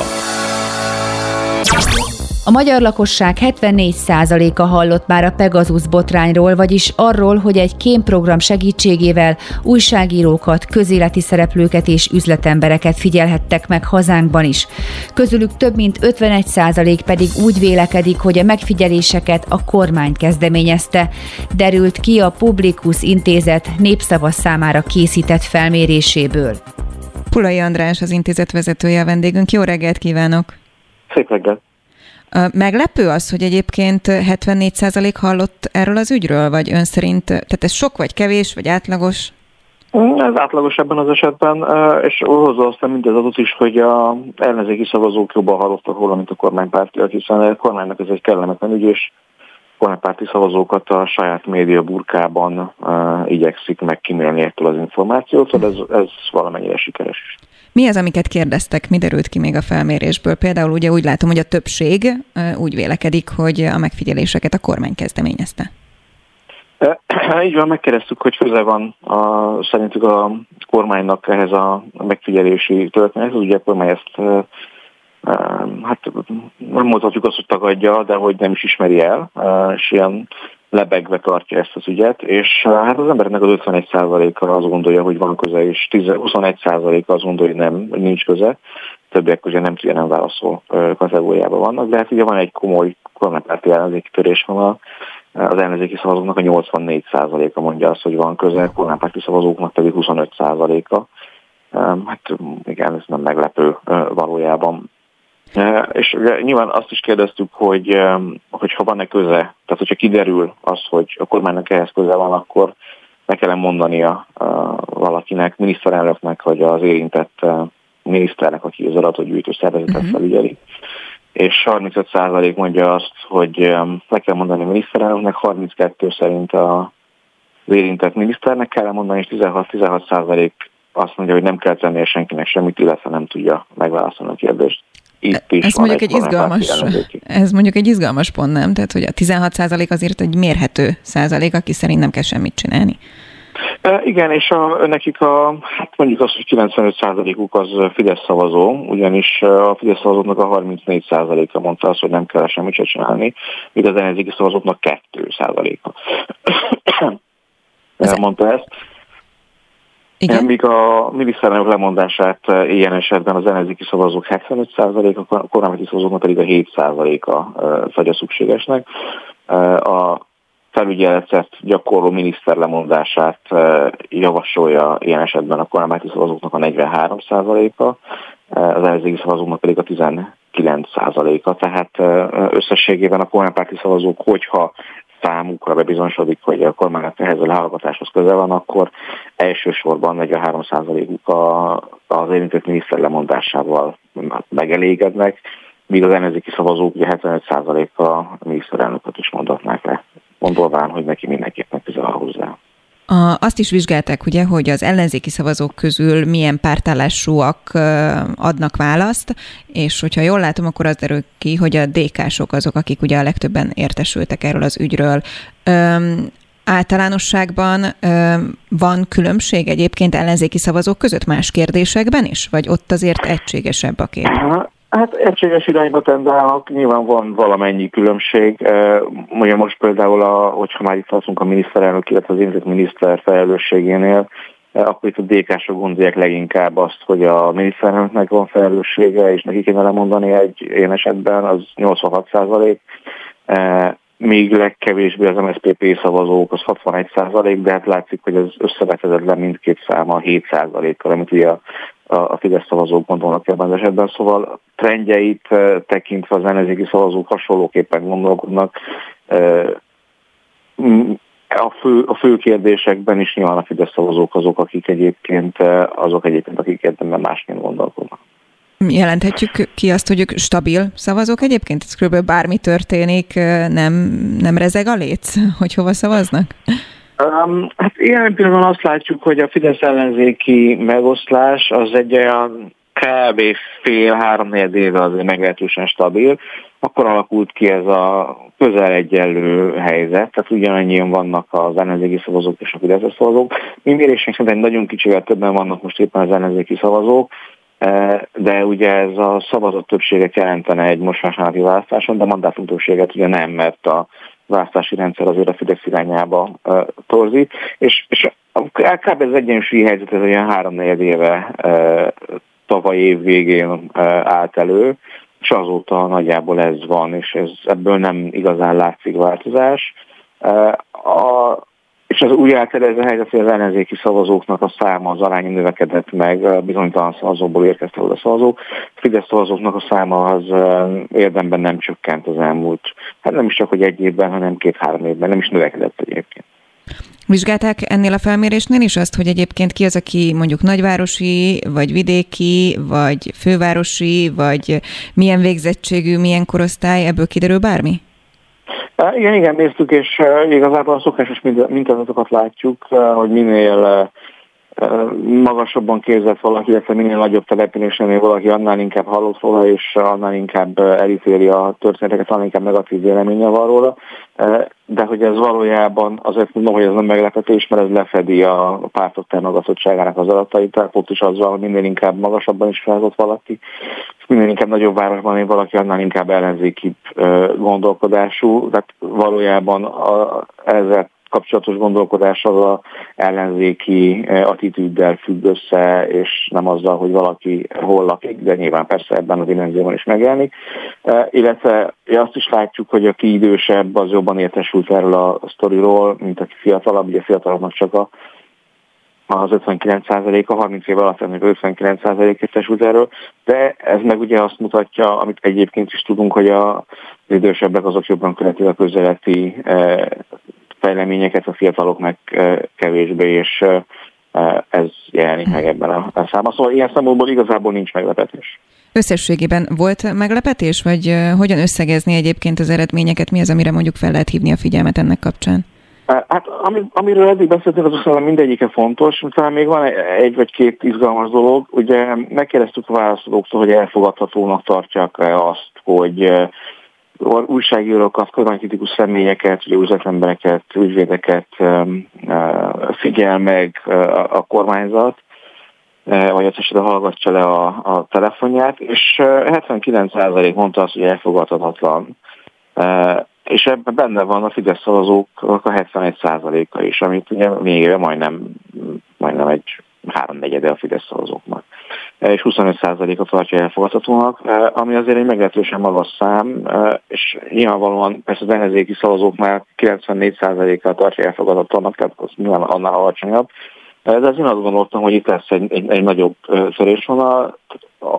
a magyar lakosság 74%-a hallott már a Pegasus botrányról, vagyis arról, hogy egy kémprogram segítségével újságírókat, közéleti szereplőket és üzletembereket figyelhettek meg hazánkban is. Közülük több mint 51% pedig úgy vélekedik, hogy a megfigyeléseket a kormány kezdeményezte. Derült ki a Publikus Intézet népszava számára készített felméréséből. Pulai András az intézet vezetője a vendégünk. Jó reggelt kívánok! Szép reggelt! Meglepő az, hogy egyébként 74% hallott erről az ügyről, vagy ön szerint, tehát ez sok, vagy kevés, vagy átlagos? Ez átlagos ebben az esetben, és hozzá aztán mindez az is, hogy a ellenzéki szavazók jobban hallottak róla, mint a kormánypártiak, hiszen a kormánynak ez egy kellemetlen ügy, és kormánypárti szavazókat a saját média burkában igyekszik megkímélni ettől az információt, szóval ez, ez valamennyire sikeres is. Mi az, amiket kérdeztek, mi derült ki még a felmérésből? Például ugye úgy látom, hogy a többség úgy vélekedik, hogy a megfigyeléseket a kormány kezdeményezte. Így van, megkérdeztük, hogy köze van a, szerintük a kormánynak ehhez a megfigyelési történethez. Ugye a kormány ezt hát nem mondhatjuk azt, hogy tagadja, de hogy nem is ismeri el, és ilyen lebegve tartja ezt az ügyet, és hát az embereknek az 51%-a azt gondolja, hogy van köze, és 21%-a azt gondolja, hogy nem, nincs köze. Többiek közé nem tudja, nem válaszol kategóriában vannak, de hát ugye van egy komoly kormánypárti ellenzéki törésvonal, az ellenzéki szavazóknak a 84%-a mondja azt, hogy van köze, kormánypárti szavazóknak pedig 25%-a. Hát igen, ez nem meglepő valójában. És nyilván azt is kérdeztük, hogy, hogy ha van-e köze, tehát hogyha kiderül az, hogy a kormánynak ehhez köze van, akkor meg kellene mondania valakinek, miniszterelnöknek, vagy az érintett miniszternek, aki az adatgyűjtő szervezetet uh-huh. felügyeli. És 35% mondja azt, hogy meg kell mondani a miniszterelnöknek, 32 szerint a az érintett miniszternek kell mondani, és 16-16% azt mondja, hogy nem kell tennie senkinek semmit, illetve nem tudja megválaszolni a kérdést itt is ez mondjuk egy, izgalmas, ez mondjuk egy izgalmas pont, nem? Tehát, hogy a 16 százalék azért egy mérhető százalék, aki szerint nem kell semmit csinálni. E, igen, és a, nekik a, hát mondjuk azt, hogy 95%-uk az Fidesz szavazó, ugyanis a Fidesz szavazóknak a 34%-a mondta azt, hogy nem kell semmit csinálni, míg az ellenzéki szavazóknak 2%-a. mondta ezt. Igen? Míg a miniszterelnök lemondását eh, ilyen esetben az ellenzéki szavazók 75%-a, a kormányzati szavazóknak pedig a 7%-a fagy a szükségesnek. Eh, a felügyeletet gyakorló miniszter lemondását eh, javasolja ilyen esetben a kormányzati szavazóknak a 43%-a, az ellenzéki szavazóknak pedig a 19%-a. Tehát összességében a kormánypárti szavazók, hogyha számukra bebizonyosodik, hogy a kormánynak ehhez a lehallgatáshoz köze van, akkor elsősorban 43%-uk az érintett miniszter lemondásával megelégednek, míg az ellenzéki szavazók ugye 75%-a a miniszterelnököt is mondatnák le, mondolván, hogy neki mindenképpen közel hozzá. A, azt is vizsgálták, ugye, hogy az ellenzéki szavazók közül milyen pártállásúak adnak választ, és hogyha jól látom, akkor az derül ki, hogy a DK-sok azok, akik ugye a legtöbben értesültek erről az ügyről. Öm, általánosságban öm, van különbség egyébként ellenzéki szavazók között más kérdésekben is, vagy ott azért egységesebb a kép? Hát egységes irányba tendálnak, nyilván van valamennyi különbség. Ugye most például, a, hogyha már itt tartunk a miniszterelnök, illetve az érintett miniszter felelősségénél, akkor itt a DK-sok gondolják leginkább azt, hogy a miniszterelnöknek van felelőssége, és neki kéne lemondani egy ilyen esetben, az 86 százalék, még legkevésbé az MSZPP szavazók, az 61 százalék, de hát látszik, hogy ez összevethetetlen mindkét száma 7 százalékkal, amit ugye a a Fidesz szavazók gondolnak ebben az esetben, szóval trendjeit eh, tekintve az ellenzéki szavazók hasonlóképpen gondolkodnak. Eh, a fő, a fő kérdésekben is nyilván a Fidesz szavazók azok, akik egyébként, eh, azok egyébként, akik érdemben másként gondolkodnak. Jelenthetjük ki azt, hogy ők stabil szavazók egyébként? Ez kb. bármi történik, nem, nem rezeg a léc, hogy hova szavaznak? Um, hát ilyen pillanatban azt látjuk, hogy a Fidesz ellenzéki megoszlás az egy olyan kb. fél-három éve azért meglehetősen stabil, akkor alakult ki ez a közel egyenlő helyzet, tehát ugyanannyian vannak az ellenzéki szavazók és a Fidesz szavazók. Mi mérésünk szerint nagyon kicsivel többen vannak most éppen az ellenzéki szavazók, e, de ugye ez a szavazat többséget jelentene egy mostásnáti választáson, de mandátum többséget ugye nem, mert a választási rendszer azért a Fidesz irányába torzít, és, és kb. ez egyensúlyi helyzet, ez olyan három éve tavaly év végén állt elő, és azóta nagyjából ez van, és ez, ebből nem igazán látszik változás. A, és az új ez a helyzet, hogy az ellenzéki szavazóknak a száma, az aránya növekedett meg, bizonytalan szavazóból érkeztek oda szavazók. A Fidesz szavazóknak a száma az érdemben nem csökkent az elmúlt, hát nem is csak, hogy egy évben, hanem két-három évben, nem is növekedett egyébként. Vizsgálták ennél a felmérésnél is azt, hogy egyébként ki az, aki mondjuk nagyvárosi, vagy vidéki, vagy fővárosi, vagy milyen végzettségű, milyen korosztály, ebből kiderül bármi? Igen, igen, néztük, és igazából a szokásos mintázatokat látjuk, hogy minél magasabban képzett valaki, illetve minél nagyobb településenél valaki, annál inkább hallott róla, és annál inkább elítéli a történeteket, annál inkább negatív véleménye van róla. De hogy ez valójában, azért mondom, hogy ez nem meglepetés, mert ez lefedi a pártok támogatottságának az adatait, tehát is azzal, hogy minél inkább magasabban is felhozott valaki, és minél inkább nagyobb városban él valaki, annál inkább ellenzéki gondolkodású, tehát valójában a, ezzel kapcsolatos gondolkodás az a ellenzéki eh, attitűddel függ össze, és nem azzal, hogy valaki hol lakik, de nyilván persze ebben a dimenzióban is megjelenik. Eh, illetve azt is látjuk, hogy aki idősebb, az jobban értesült erről a sztoriról, mint aki fiatalabb, ugye fiataloknak csak a az 59%-a, 30 év alatt ennek 59% értesült erről, de ez meg ugye azt mutatja, amit egyébként is tudunk, hogy a, az idősebbek azok jobban követik a közeleti eh, fejleményeket, a fiatalok meg kevésbé, és ez jelenik meg ebben a számban. Szóval ilyen szempontból igazából nincs meglepetés. Összességében volt meglepetés, vagy hogyan összegezni egyébként az eredményeket? Mi az, amire mondjuk fel lehet hívni a figyelmet ennek kapcsán? Hát ami, amiről eddig beszéltünk, az aztán mindegyike fontos, talán még van egy vagy két izgalmas dolog. Ugye megkérdeztük a válaszolóktól, hogy elfogadhatónak tartják azt, hogy újságírókat, kormánykritikus személyeket, ugye üzletembereket, ügyvédeket figyel meg a kormányzat, vagy az esetben hallgatja le a, a telefonját, és 79% mondta azt, hogy elfogadhatatlan. És ebben benne van a Fidesz szavazók a 71%-a is, amit ugye még majdnem, majdnem egy háromnegyede a Fidesz szavazóknak. Eh, és 25%-a tartja elfogadhatónak, eh, ami azért egy meglehetősen magas szám, eh, és nyilvánvalóan persze az ellenzéki szavazóknál 94%-a tartja elfogadhatónak, tehát az nyilván annál alacsonyabb. De az én azt gondoltam, hogy itt lesz egy, egy, egy nagyobb törésvonal.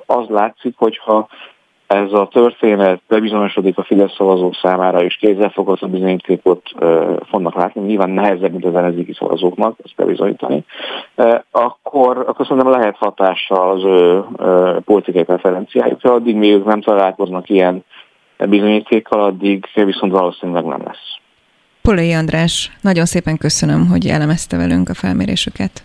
Az látszik, hogyha ez a történet bebizonyosodik a Fidesz szavazók számára, és kézzelfogható bizonyítékot fognak látni, nyilván nehezebb, mint az ellenzéki szavazóknak, ezt kell bizonyítani, uh, akkor, akkor szerintem lehet hatással az ő politikai preferenciájukra, addig még ők nem találkoznak ilyen bizonyítékkal, addig viszont valószínűleg nem lesz. Polai András, nagyon szépen köszönöm, hogy elemezte velünk a felmérésüket.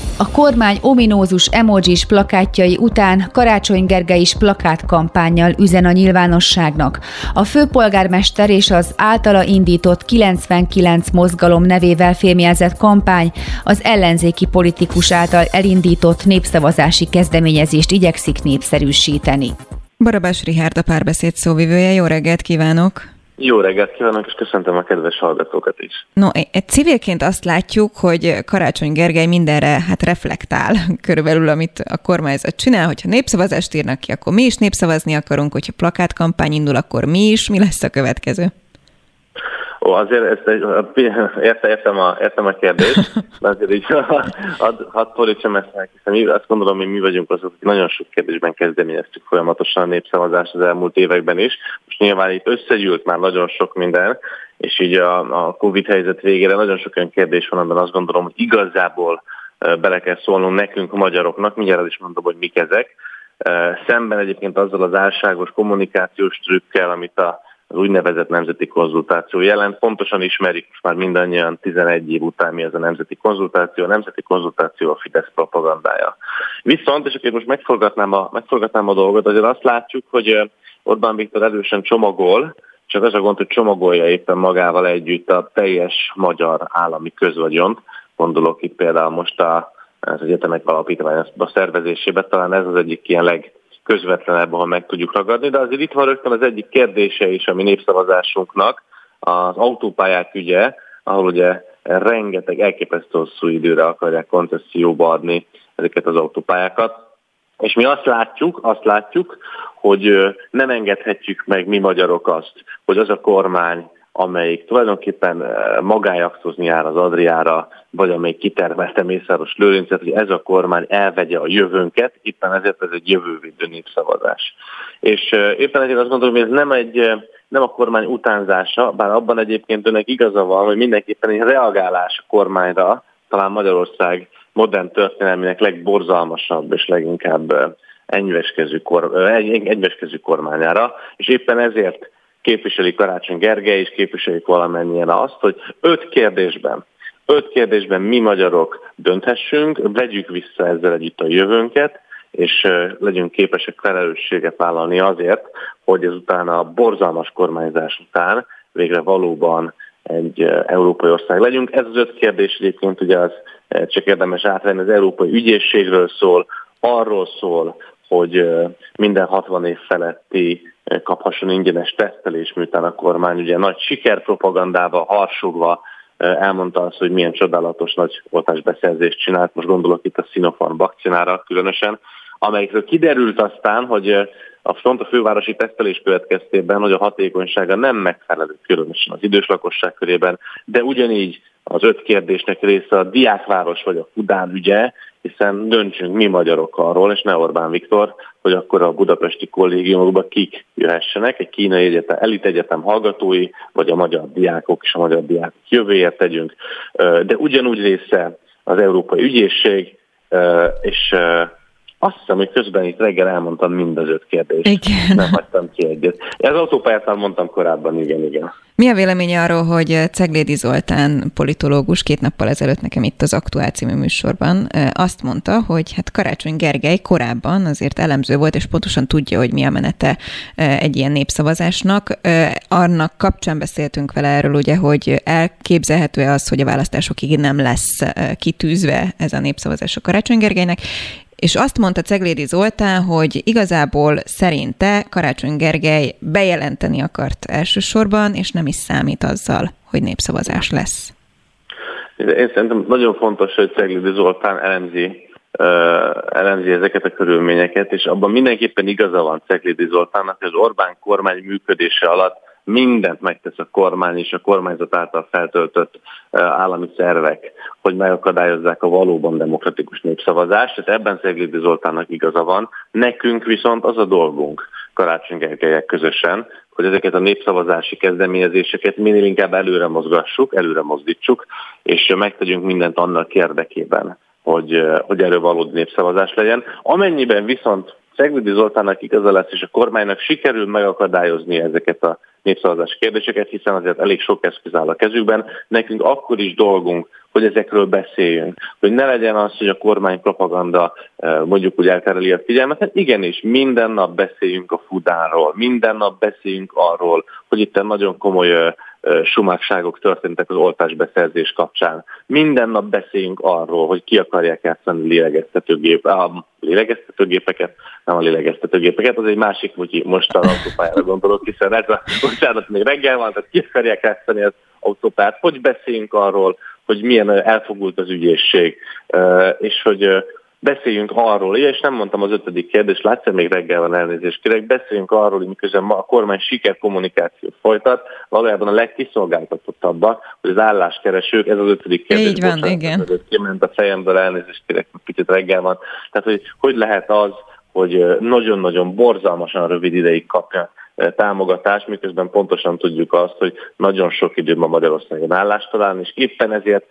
A kormány ominózus emojis plakátjai után Karácsony Gergely is plakátkampányjal üzen a nyilvánosságnak. A főpolgármester és az általa indított 99 mozgalom nevével fémjelzett kampány az ellenzéki politikus által elindított népszavazási kezdeményezést igyekszik népszerűsíteni. Barabás Rihárd a párbeszéd szóvivője, jó reggelt kívánok! Jó reggelt kívánok, és köszöntöm a kedves hallgatókat is. No, egy civilként azt látjuk, hogy Karácsony Gergely mindenre hát reflektál körülbelül, amit a kormányzat csinál, hogyha népszavazást írnak ki, akkor mi is népszavazni akarunk, hogyha plakátkampány indul, akkor mi is, mi lesz a következő? Ó, azért ezt, érte, értem, a, értem a kérdést, de azért így hadd had fordítsam ezt meg, hiszen mi, azt gondolom, hogy mi vagyunk azok, akik nagyon sok kérdésben kezdeményeztük folyamatosan a népszavazást az elmúlt években is. Most nyilván itt összegyűlt már nagyon sok minden, és így a, a Covid helyzet végére nagyon sok olyan kérdés van, amiben azt gondolom, hogy igazából bele kell szólnunk nekünk, a magyaroknak, mindjárt is mondom, hogy mik ezek. Szemben egyébként azzal az álságos kommunikációs trükkel, amit a az úgynevezett nemzeti konzultáció jelent. Pontosan ismerik most már mindannyian 11 év után mi ez a nemzeti konzultáció. A nemzeti konzultáció a Fidesz propagandája. Viszont, és akkor most megforgatnám a, megforgatnám a dolgot, azért azt látjuk, hogy Orbán Viktor erősen csomagol, csak az a gond, hogy csomagolja éppen magával együtt a teljes magyar állami közvagyont. Gondolok itt például most a, az egyetemek alapítvány a szervezésébe, talán ez az egyik ilyen leg, közvetlenebb, ha meg tudjuk ragadni, de azért itt van rögtön az egyik kérdése is a mi népszavazásunknak, az autópályák ügye, ahol ugye rengeteg elképesztő hosszú időre akarják koncesszióba adni ezeket az autópályákat. És mi azt látjuk, azt látjuk, hogy nem engedhetjük meg mi magyarok azt, hogy az a kormány, amelyik tulajdonképpen magájaktozni jár az Adriára, vagy amelyik kitermelte Mészáros Lőrincet, hogy ez a kormány elvegye a jövőnket, éppen ezért ez egy jövővédő népszavazás. És éppen ezért azt gondolom, hogy ez nem egy nem a kormány utánzása, bár abban egyébként önnek igaza van, hogy mindenképpen egy reagálás a kormányra, talán Magyarország modern történelmének legborzalmasabb és leginkább enyveskező, kor, enyveskező kormányára, és éppen ezért képviseli Karácsony Gergely, és képviselik valamennyien azt, hogy öt kérdésben, öt kérdésben mi magyarok dönthessünk, vegyük vissza ezzel együtt a jövőnket, és legyünk képesek felelősséget vállalni azért, hogy ezután a borzalmas kormányzás után végre valóban egy európai ország legyünk. Ez az öt kérdés egyébként ugye az csak érdemes átvenni, az európai ügyészségről szól, arról szól, hogy minden 60 év feletti kaphasson ingyenes tesztelés, miután a kormány ugye nagy sikerpropagandába, harsogva elmondta azt, hogy milyen csodálatos nagy oltásbeszerzést csinált, most gondolok itt a Sinopharm vakcinára különösen, amelyikről kiderült aztán, hogy a front a fővárosi tesztelés következtében, hogy a hatékonysága nem megfelelő, különösen az idős lakosság körében, de ugyanígy az öt kérdésnek része a diákváros vagy a Fudán ügye, hiszen döntsünk mi magyarok arról, és ne Orbán Viktor, hogy akkor a budapesti kollégiumokba kik jöhessenek, egy kínai egyetem, elit egyetem hallgatói, vagy a magyar diákok és a magyar diákok jövőért tegyünk. De ugyanúgy része az Európai Ügyészség, és azt hiszem, hogy közben itt reggel elmondtam mind az öt kérdést. Igen. Nem hagytam ki egyet. Ez autópályátán mondtam korábban, igen, igen. Mi a véleménye arról, hogy Ceglédi Zoltán politológus két nappal ezelőtt nekem itt az Aktuál című műsorban azt mondta, hogy hát Karácsony Gergely korábban azért elemző volt, és pontosan tudja, hogy mi a menete egy ilyen népszavazásnak. Annak kapcsán beszéltünk vele erről, ugye, hogy elképzelhető-e az, hogy a választásokig nem lesz kitűzve ez a népszavazás a Karácsony Gergelynek, és azt mondta Ceglédi Zoltán, hogy igazából szerinte Karácsony Gergely bejelenteni akart elsősorban, és nem is számít azzal, hogy népszavazás lesz. Én szerintem nagyon fontos, hogy Ceglédi Zoltán elemzi elemzi ezeket a körülményeket, és abban mindenképpen igaza van Ceglédi Zoltánnak, hogy az Orbán kormány működése alatt mindent megtesz a kormány és a kormányzat által feltöltött állami szervek, hogy megakadályozzák a valóban demokratikus népszavazást. Tehát ebben Szeglédi Zoltánnak igaza van. Nekünk viszont az a dolgunk, Karácsony Gergelyek közösen, hogy ezeket a népszavazási kezdeményezéseket minél inkább előre mozgassuk, előre mozdítsuk, és megtegyünk mindent annak érdekében, hogy, hogy erről valódi népszavazás legyen. Amennyiben viszont Szegvidi Zoltánnak igaza lesz, és a kormánynak sikerül megakadályozni ezeket a népszavazási kérdéseket, hiszen azért elég sok eszköz áll a kezükben. Nekünk akkor is dolgunk, hogy ezekről beszéljünk. Hogy ne legyen az, hogy a kormány propaganda eh, mondjuk úgy eltereli a figyelmet, hát igenis, minden nap beszéljünk a Fudánról, minden nap beszéljünk arról, hogy itt nagyon komoly eh, sumákságok történtek az oltásbeszerzés kapcsán. Minden nap beszéljünk arról, hogy ki akarják játszani lélegeztetőgép, a lélegeztetőgépeket, nem a lélegeztetőgépeket, az egy másik, hogy most az autópályára gondolok, hiszen ez a, bocsánat, még reggel van, tehát ki akarják játszani az autópályát, hogy beszéljünk arról, hogy milyen elfogult az ügyészség, és hogy beszéljünk arról, és nem mondtam az ötödik kérdés, látszom még reggel van elnézést kérek, beszéljünk arról, hogy miközben ma a kormány siker kommunikációt folytat, valójában a legkiszolgáltatottabbak, hogy az álláskeresők, ez az ötödik kérdés. Így van, bocsánat, igen. Kiment a fejemből, elnézést kérek, picit reggel van. Tehát, hogy hogy lehet az, hogy nagyon-nagyon borzalmasan rövid ideig kapja támogatást, miközben pontosan tudjuk azt, hogy nagyon sok időben Magyarországon állást találni, és éppen ezért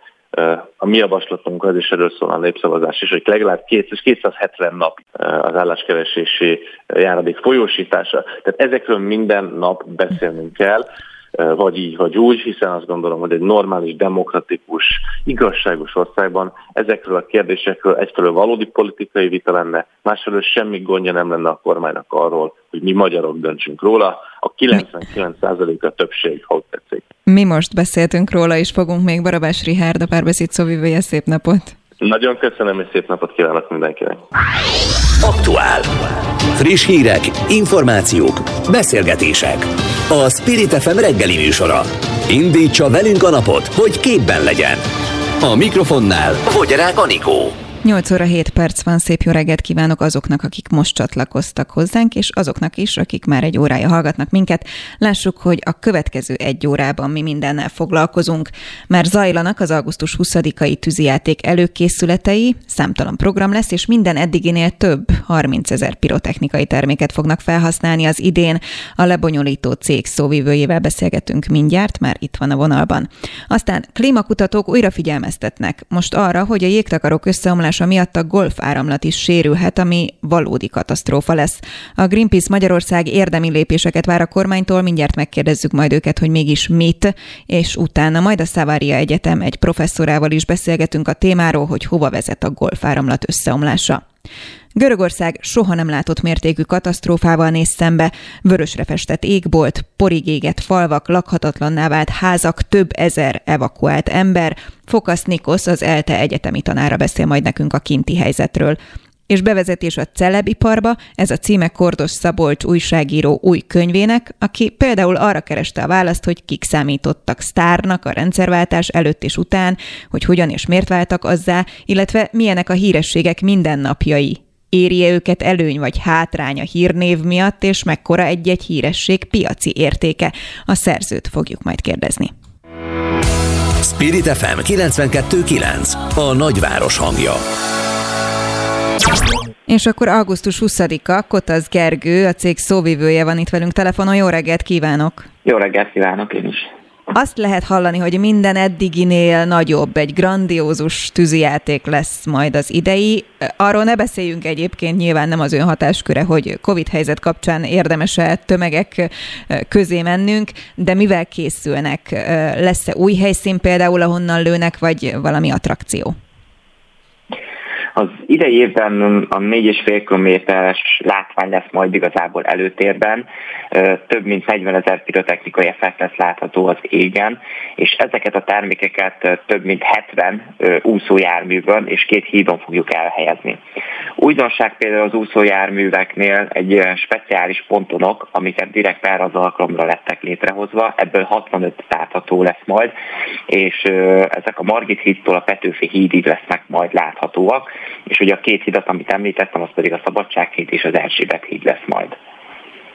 a mi javaslatunk az is erről szól a népszavazás is, hogy legalább 270 nap az álláskeresési járadék folyósítása. Tehát ezekről minden nap beszélnünk kell, vagy így, vagy úgy, hiszen azt gondolom, hogy egy normális, demokratikus, igazságos országban ezekről a kérdésekről egyfelől valódi politikai vita lenne, másfelől semmi gondja nem lenne a kormánynak arról, hogy mi magyarok döntsünk róla. A 99% a többség, ha tetszik. Mi most beszéltünk róla, és fogunk még Barabás Rihárd, a párbeszéd szóvivője. Szép napot! Nagyon köszönöm, és szép napot kívánok mindenkinek! Aktuál. Friss hírek, információk, beszélgetések. A Spirit FM reggeli műsora. Indítsa velünk a napot, hogy képben legyen. A mikrofonnál Vogyarák Anikó. 8 óra 7 perc van, szép jó reggelt kívánok azoknak, akik most csatlakoztak hozzánk, és azoknak is, akik már egy órája hallgatnak minket. Lássuk, hogy a következő egy órában mi mindennel foglalkozunk. Már zajlanak az augusztus 20-ai tűzijáték előkészületei, számtalan program lesz, és minden eddiginél több, 30 ezer pirotechnikai terméket fognak felhasználni az idén. A lebonyolító cég szóvivőjével beszélgetünk mindjárt, már itt van a vonalban. Aztán klímakutatók újra figyelmeztetnek most arra, hogy a jégtakarok összeomlása áramlása miatt a golf áramlat is sérülhet, ami valódi katasztrófa lesz. A Greenpeace Magyarország érdemi lépéseket vár a kormánytól, mindjárt megkérdezzük majd őket, hogy mégis mit, és utána majd a Szavária Egyetem egy professzorával is beszélgetünk a témáról, hogy hova vezet a golf áramlat összeomlása. Görögország soha nem látott mértékű katasztrófával néz szembe, vörösre festett égbolt, porig égett falvak, lakhatatlanná vált házak, több ezer evakuált ember. Fokasz Nikosz, az ELTE egyetemi tanára beszél majd nekünk a kinti helyzetről. És bevezetés a celebiparba, ez a címe Kordos Szabolcs újságíró új könyvének, aki például arra kereste a választ, hogy kik számítottak sztárnak a rendszerváltás előtt és után, hogy hogyan és miért váltak azzá, illetve milyenek a hírességek mindennapjai Érje őket előny vagy hátrány a hírnév miatt, és mekkora egy-egy híresség piaci értéke? A szerzőt fogjuk majd kérdezni. Spirit FM 92.9 A nagyváros hangja. És akkor augusztus 20-a, Kotasz Gergő, a cég szóvivője van itt velünk telefonon. Jó reggelt kívánok! Jó reggelt kívánok én is! Azt lehet hallani, hogy minden eddiginél nagyobb, egy grandiózus tűzijáték lesz majd az idei. Arról ne beszéljünk egyébként, nyilván nem az ön hatásköre, hogy Covid helyzet kapcsán érdemes-e tömegek közé mennünk, de mivel készülnek? Lesz-e új helyszín például, ahonnan lőnek, vagy valami attrakció? Az idei évben a 4,5 kilométeres látvány lesz majd igazából előtérben, több mint 40 ezer pirotechnikai effekt lesz látható az égen, és ezeket a termékeket több mint 70 úszójárművön és két hídon fogjuk elhelyezni. Újdonság például az úszójárműveknél egy speciális pontonok, amiket direkt erre az alkalomra lettek létrehozva, ebből 65 látható lesz majd, és ezek a Margit hídtól a Petőfi hídig lesznek majd láthatóak, és ugye a két hidat, amit említettem, az pedig a Szabadsághíd és az Erzsébet híd lesz majd.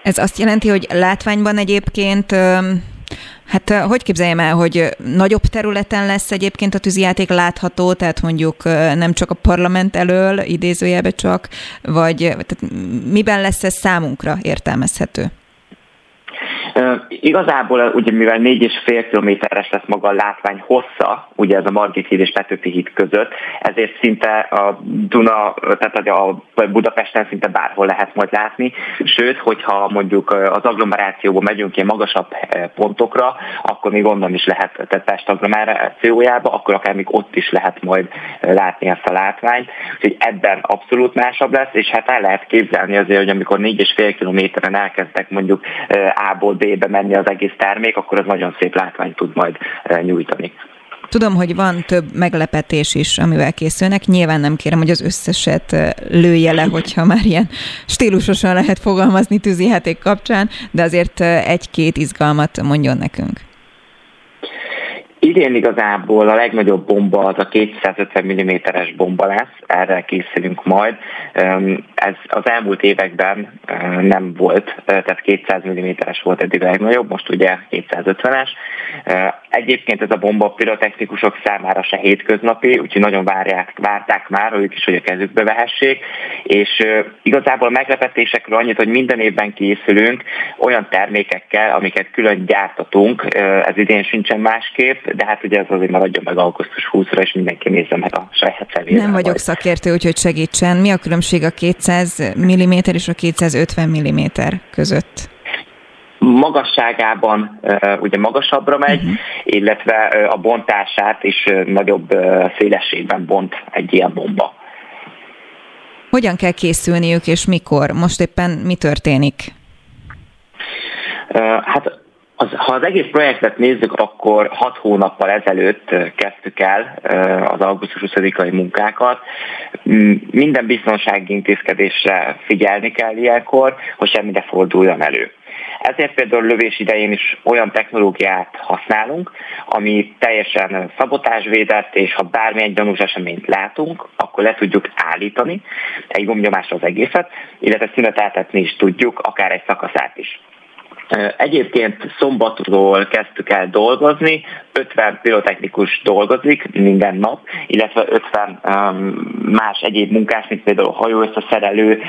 Ez azt jelenti, hogy látványban egyébként Hát hogy képzeljem el, hogy nagyobb területen lesz egyébként a tűzijáték látható, tehát mondjuk nem csak a parlament elől, idézőjelbe csak, vagy tehát miben lesz ez számunkra értelmezhető? Igazából ugye mivel 4,5 kilométeres lesz maga a látvány hossza, ugye ez a Margit híd és Petőfi híd között, ezért szinte a Duna, tehát a Budapesten szinte bárhol lehet majd látni, sőt, hogyha mondjuk az agglomerációban megyünk ilyen magasabb pontokra, akkor még onnan is lehet, tehát Pest agglomerációjába, akkor akár még ott is lehet majd látni ezt a látványt, úgyhogy ebben abszolút másabb lesz, és hát el lehet képzelni azért, hogy amikor 4,5 kilométeren elkezdtek mondjuk A-ból B-be menni az egész termék, akkor az nagyon szép látványt tud majd eh, nyújtani. Tudom, hogy van több meglepetés is, amivel készülnek. Nyilván nem kérem, hogy az összeset eh, lője le, hogyha már ilyen stílusosan lehet fogalmazni tűzijáték kapcsán, de azért eh, egy-két izgalmat mondjon nekünk. Idén igazából a legnagyobb bomba az a 250 mm-es bomba lesz, erre készülünk majd. Ez az elmúlt években nem volt, tehát 200 mm-es volt eddig a legnagyobb, most ugye 250-es. Egyébként ez a bomba pirotechnikusok számára se hétköznapi, úgyhogy nagyon várják, várták már, hogy ők is hogy a kezükbe vehessék, és igazából a meglepetésekről annyit, hogy minden évben készülünk olyan termékekkel, amiket külön gyártatunk, ez idén sincsen másképp, de hát ugye ez azért maradjon meg augusztus 20-ra, és mindenki nézze meg a saját személyre. Nem vagyok szakértő, úgyhogy segítsen. Mi a különbség a 200 mm és a 250 mm között? Magasságában ugye magasabbra megy, uh-huh. illetve a bontását is nagyobb szélességben bont egy ilyen bomba. Hogyan kell készülniük, és mikor? Most éppen mi történik? Hát az, ha az egész projektet nézzük, akkor hat hónappal ezelőtt kezdtük el az augusztus 20-ai munkákat. Minden biztonsági intézkedésre figyelni kell ilyenkor, hogy semmire forduljon elő. Ezért például lövés idején is olyan technológiát használunk, ami teljesen szabotásvédett, és ha bármilyen gyanús eseményt látunk, akkor le tudjuk állítani egy gombnyomásra az egészet, illetve szüneteltetni is tudjuk, akár egy szakaszát is. Egyébként szombatról kezdtük el dolgozni, 50 pirotechnikus dolgozik minden nap, illetve 50 más egyéb munkás, mint például a hajóösszeszerelő,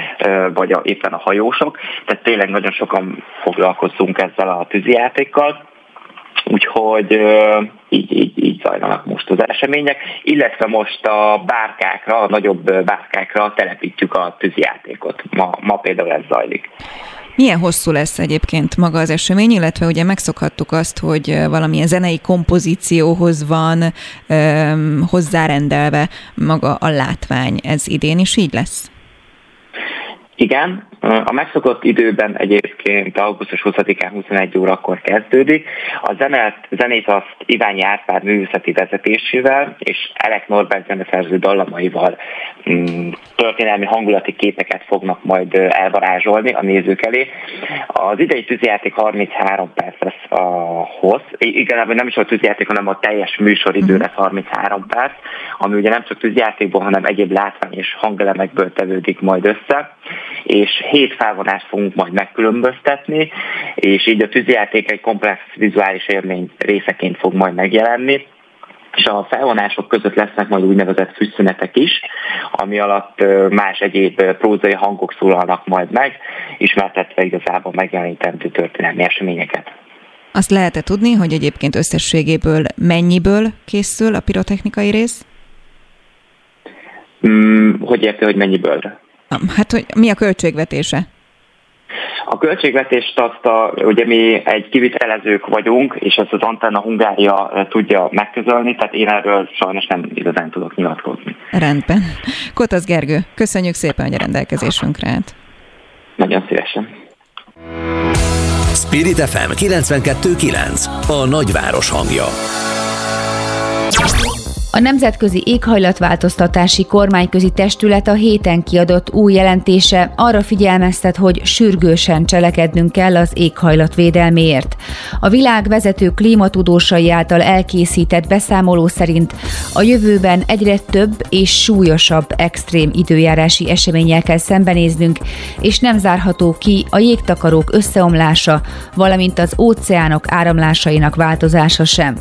vagy a, éppen a hajósok. Tehát tényleg nagyon sokan foglalkozunk ezzel a tűzijátékkal. Úgyhogy így, így, így zajlanak most az események, illetve most a bárkákra, a nagyobb bárkákra telepítjük a tűzijátékot. Ma, ma például ez zajlik. Milyen hosszú lesz egyébként maga az esemény, illetve ugye megszokhattuk azt, hogy valamilyen zenei kompozícióhoz van öm, hozzárendelve maga a látvány. Ez idén is így lesz? Igen, a megszokott időben egyébként augusztus 20-án 21 órakor kezdődik. A zenet, zenét azt Iványi Árpád művészeti vezetésével és Elek Norbert zeneszerző dallamaival mm, történelmi hangulati képeket fognak majd elvarázsolni a nézők elé. Az idei tűzjáték 33 perc lesz a hossz. Igazából nem is a tűzjáték, hanem a teljes műsoridő lesz 33 perc, ami ugye nem csak tűzjátékból, hanem egyéb látvány és hangelemekből tevődik majd össze és hét felvonást fogunk majd megkülönböztetni, és így a tűzijáték egy komplex vizuális élmény részeként fog majd megjelenni és a felvonások között lesznek majd úgynevezett fűszünetek is, ami alatt más egyéb prózai hangok szólalnak majd meg, ismertetve igazából megjelenítendő történelmi eseményeket. Azt lehet-e tudni, hogy egyébként összességéből mennyiből készül a pirotechnikai rész? Hmm, hogy érti, hogy mennyiből? Hát, hogy mi a költségvetése? A költségvetést azt a, ugye mi egy kivitelezők vagyunk, és ezt az Antenna Hungária tudja megközölni, tehát én erről sajnos nem igazán tudok nyilatkozni. Rendben. Kotasz Gergő, köszönjük szépen, hogy a rendelkezésünkre állt. Nagyon szívesen. Spirit FM 92.9 A nagyváros hangja. A Nemzetközi Éghajlatváltoztatási Kormányközi Testület a héten kiadott új jelentése arra figyelmeztet, hogy sürgősen cselekednünk kell az éghajlatvédelméért. A világ vezető klímatudósai által elkészített beszámoló szerint a jövőben egyre több és súlyosabb extrém időjárási eseményel kell szembenéznünk, és nem zárható ki a jégtakarók összeomlása, valamint az óceánok áramlásainak változása sem.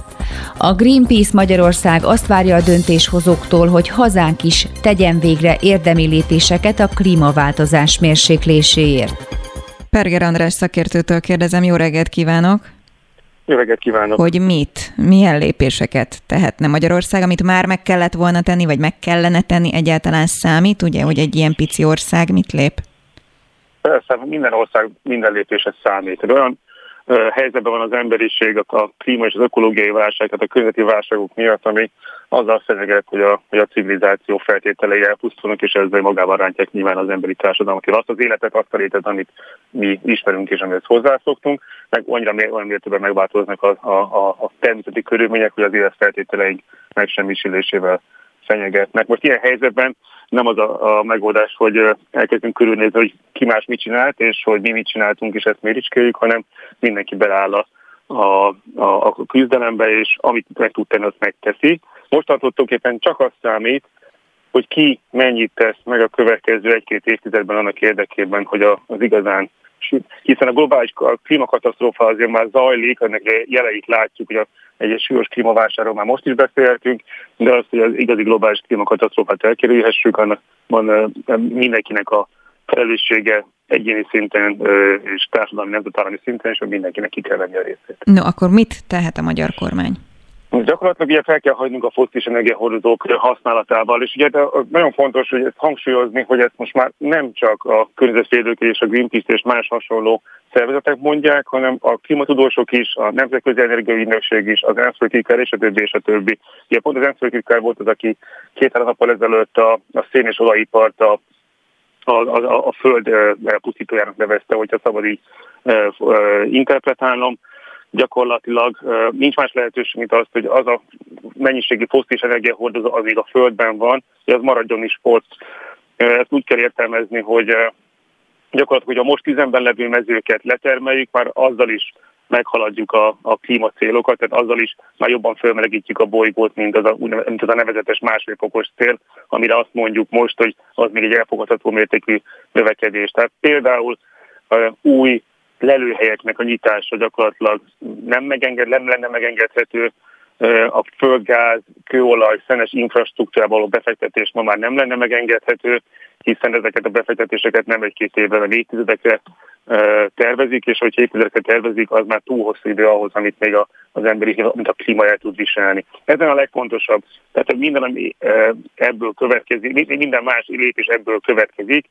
A Greenpeace Magyarország azt várja a döntéshozóktól, hogy hazánk is tegyen végre érdemi lépéseket a klímaváltozás mérsékléséért. Perger András szakértőtől kérdezem, jó reggelt kívánok! Jó reggelt kívánok! Hogy mit, milyen lépéseket tehetne Magyarország, amit már meg kellett volna tenni, vagy meg kellene tenni, egyáltalán számít, ugye, hogy egy ilyen pici ország mit lép? Persze, minden ország minden lépése számít. Olyan helyzetben van az emberiség a klíma és az ökológiai válság, tehát a környezeti válságok miatt, ami azzal fenyeget, hogy a, hogy a civilizáció feltételei elpusztulnak, és ezzel magával rántják nyilván az emberi társadalmat, azt az életet, azt a létet, amit mi ismerünk és amihez hozzászoktunk, meg annyira olyan mértékben megváltoznak a, a, a, a természeti körülmények, hogy az életfeltételeink megsemmisülésével fenyegetnek. Most ilyen helyzetben nem az a, a megoldás, hogy elkezdünk körülnézni, hogy ki más mit csinált, és hogy mi mit csináltunk, és ezt méricskéljük, hanem mindenki beláll a, a, a, a küzdelembe, és amit meg tud tenni, azt megteszi. Mostantól tulajdonképpen csak azt számít, hogy ki mennyit tesz meg a következő egy-két évtizedben annak érdekében, hogy az igazán hiszen a globális klímakatasztrófa azért már zajlik, ennek jeleit látjuk, hogy a, egy súlyos klímaválságról már most is beszélhetünk, de az, hogy az igazi globális klímakatasztrófát elkerülhessük, annak van mindenkinek a felelőssége egyéni szinten és társadalmi nemzetállami szinten, és mindenkinek ki kell venni a részét. No, akkor mit tehet a magyar kormány? Gyakorlatilag ugye fel kell hagynunk a fosszilis energiahordozók használatával, és ugye nagyon fontos, hogy ezt hangsúlyozni, hogy ezt most már nem csak a környezetvédők és a Greenpeace és más hasonló szervezetek mondják, hanem a klimatudósok is, a Nemzetközi Energiai Ügynökség is, az ENSZ és a többi, és a többi. Ugye pont az ENSZ volt az, aki két-három nappal ezelőtt a, a szén és olajipart a a, a, a föld elpusztítójának nevezte, hogyha szabad így interpretálnom gyakorlatilag nincs más lehetőség, mint az, hogy az a mennyiségi fosztilis energiahordozó, az még a Földben van, hogy az maradjon is ott. Ezt úgy kell értelmezni, hogy gyakorlatilag, hogy a most üzemben levő mezőket letermeljük, már azzal is meghaladjuk a, a klímacélokat, tehát azzal is már jobban felmelegítjük a bolygót, mint az a, mint az a nevezetes másfél fokos cél, amire azt mondjuk most, hogy az még egy elfogadható mértékű növekedés. Tehát például új lelőhelyeknek a nyitása gyakorlatilag nem, megenged, nem lenne megengedhető, a földgáz, kőolaj, szenes infrastruktúrába való befektetés ma már nem lenne megengedhető, hiszen ezeket a befektetéseket nem egy-két évre, hanem évtizedekre tervezik, és hogyha évtizedekre tervezik, az már túl hosszú idő ahhoz, amit még az emberi, mint a klíma el tud viselni. Ezen a legfontosabb. Tehát, hogy minden, ami ebből következik, minden más lépés ebből következik,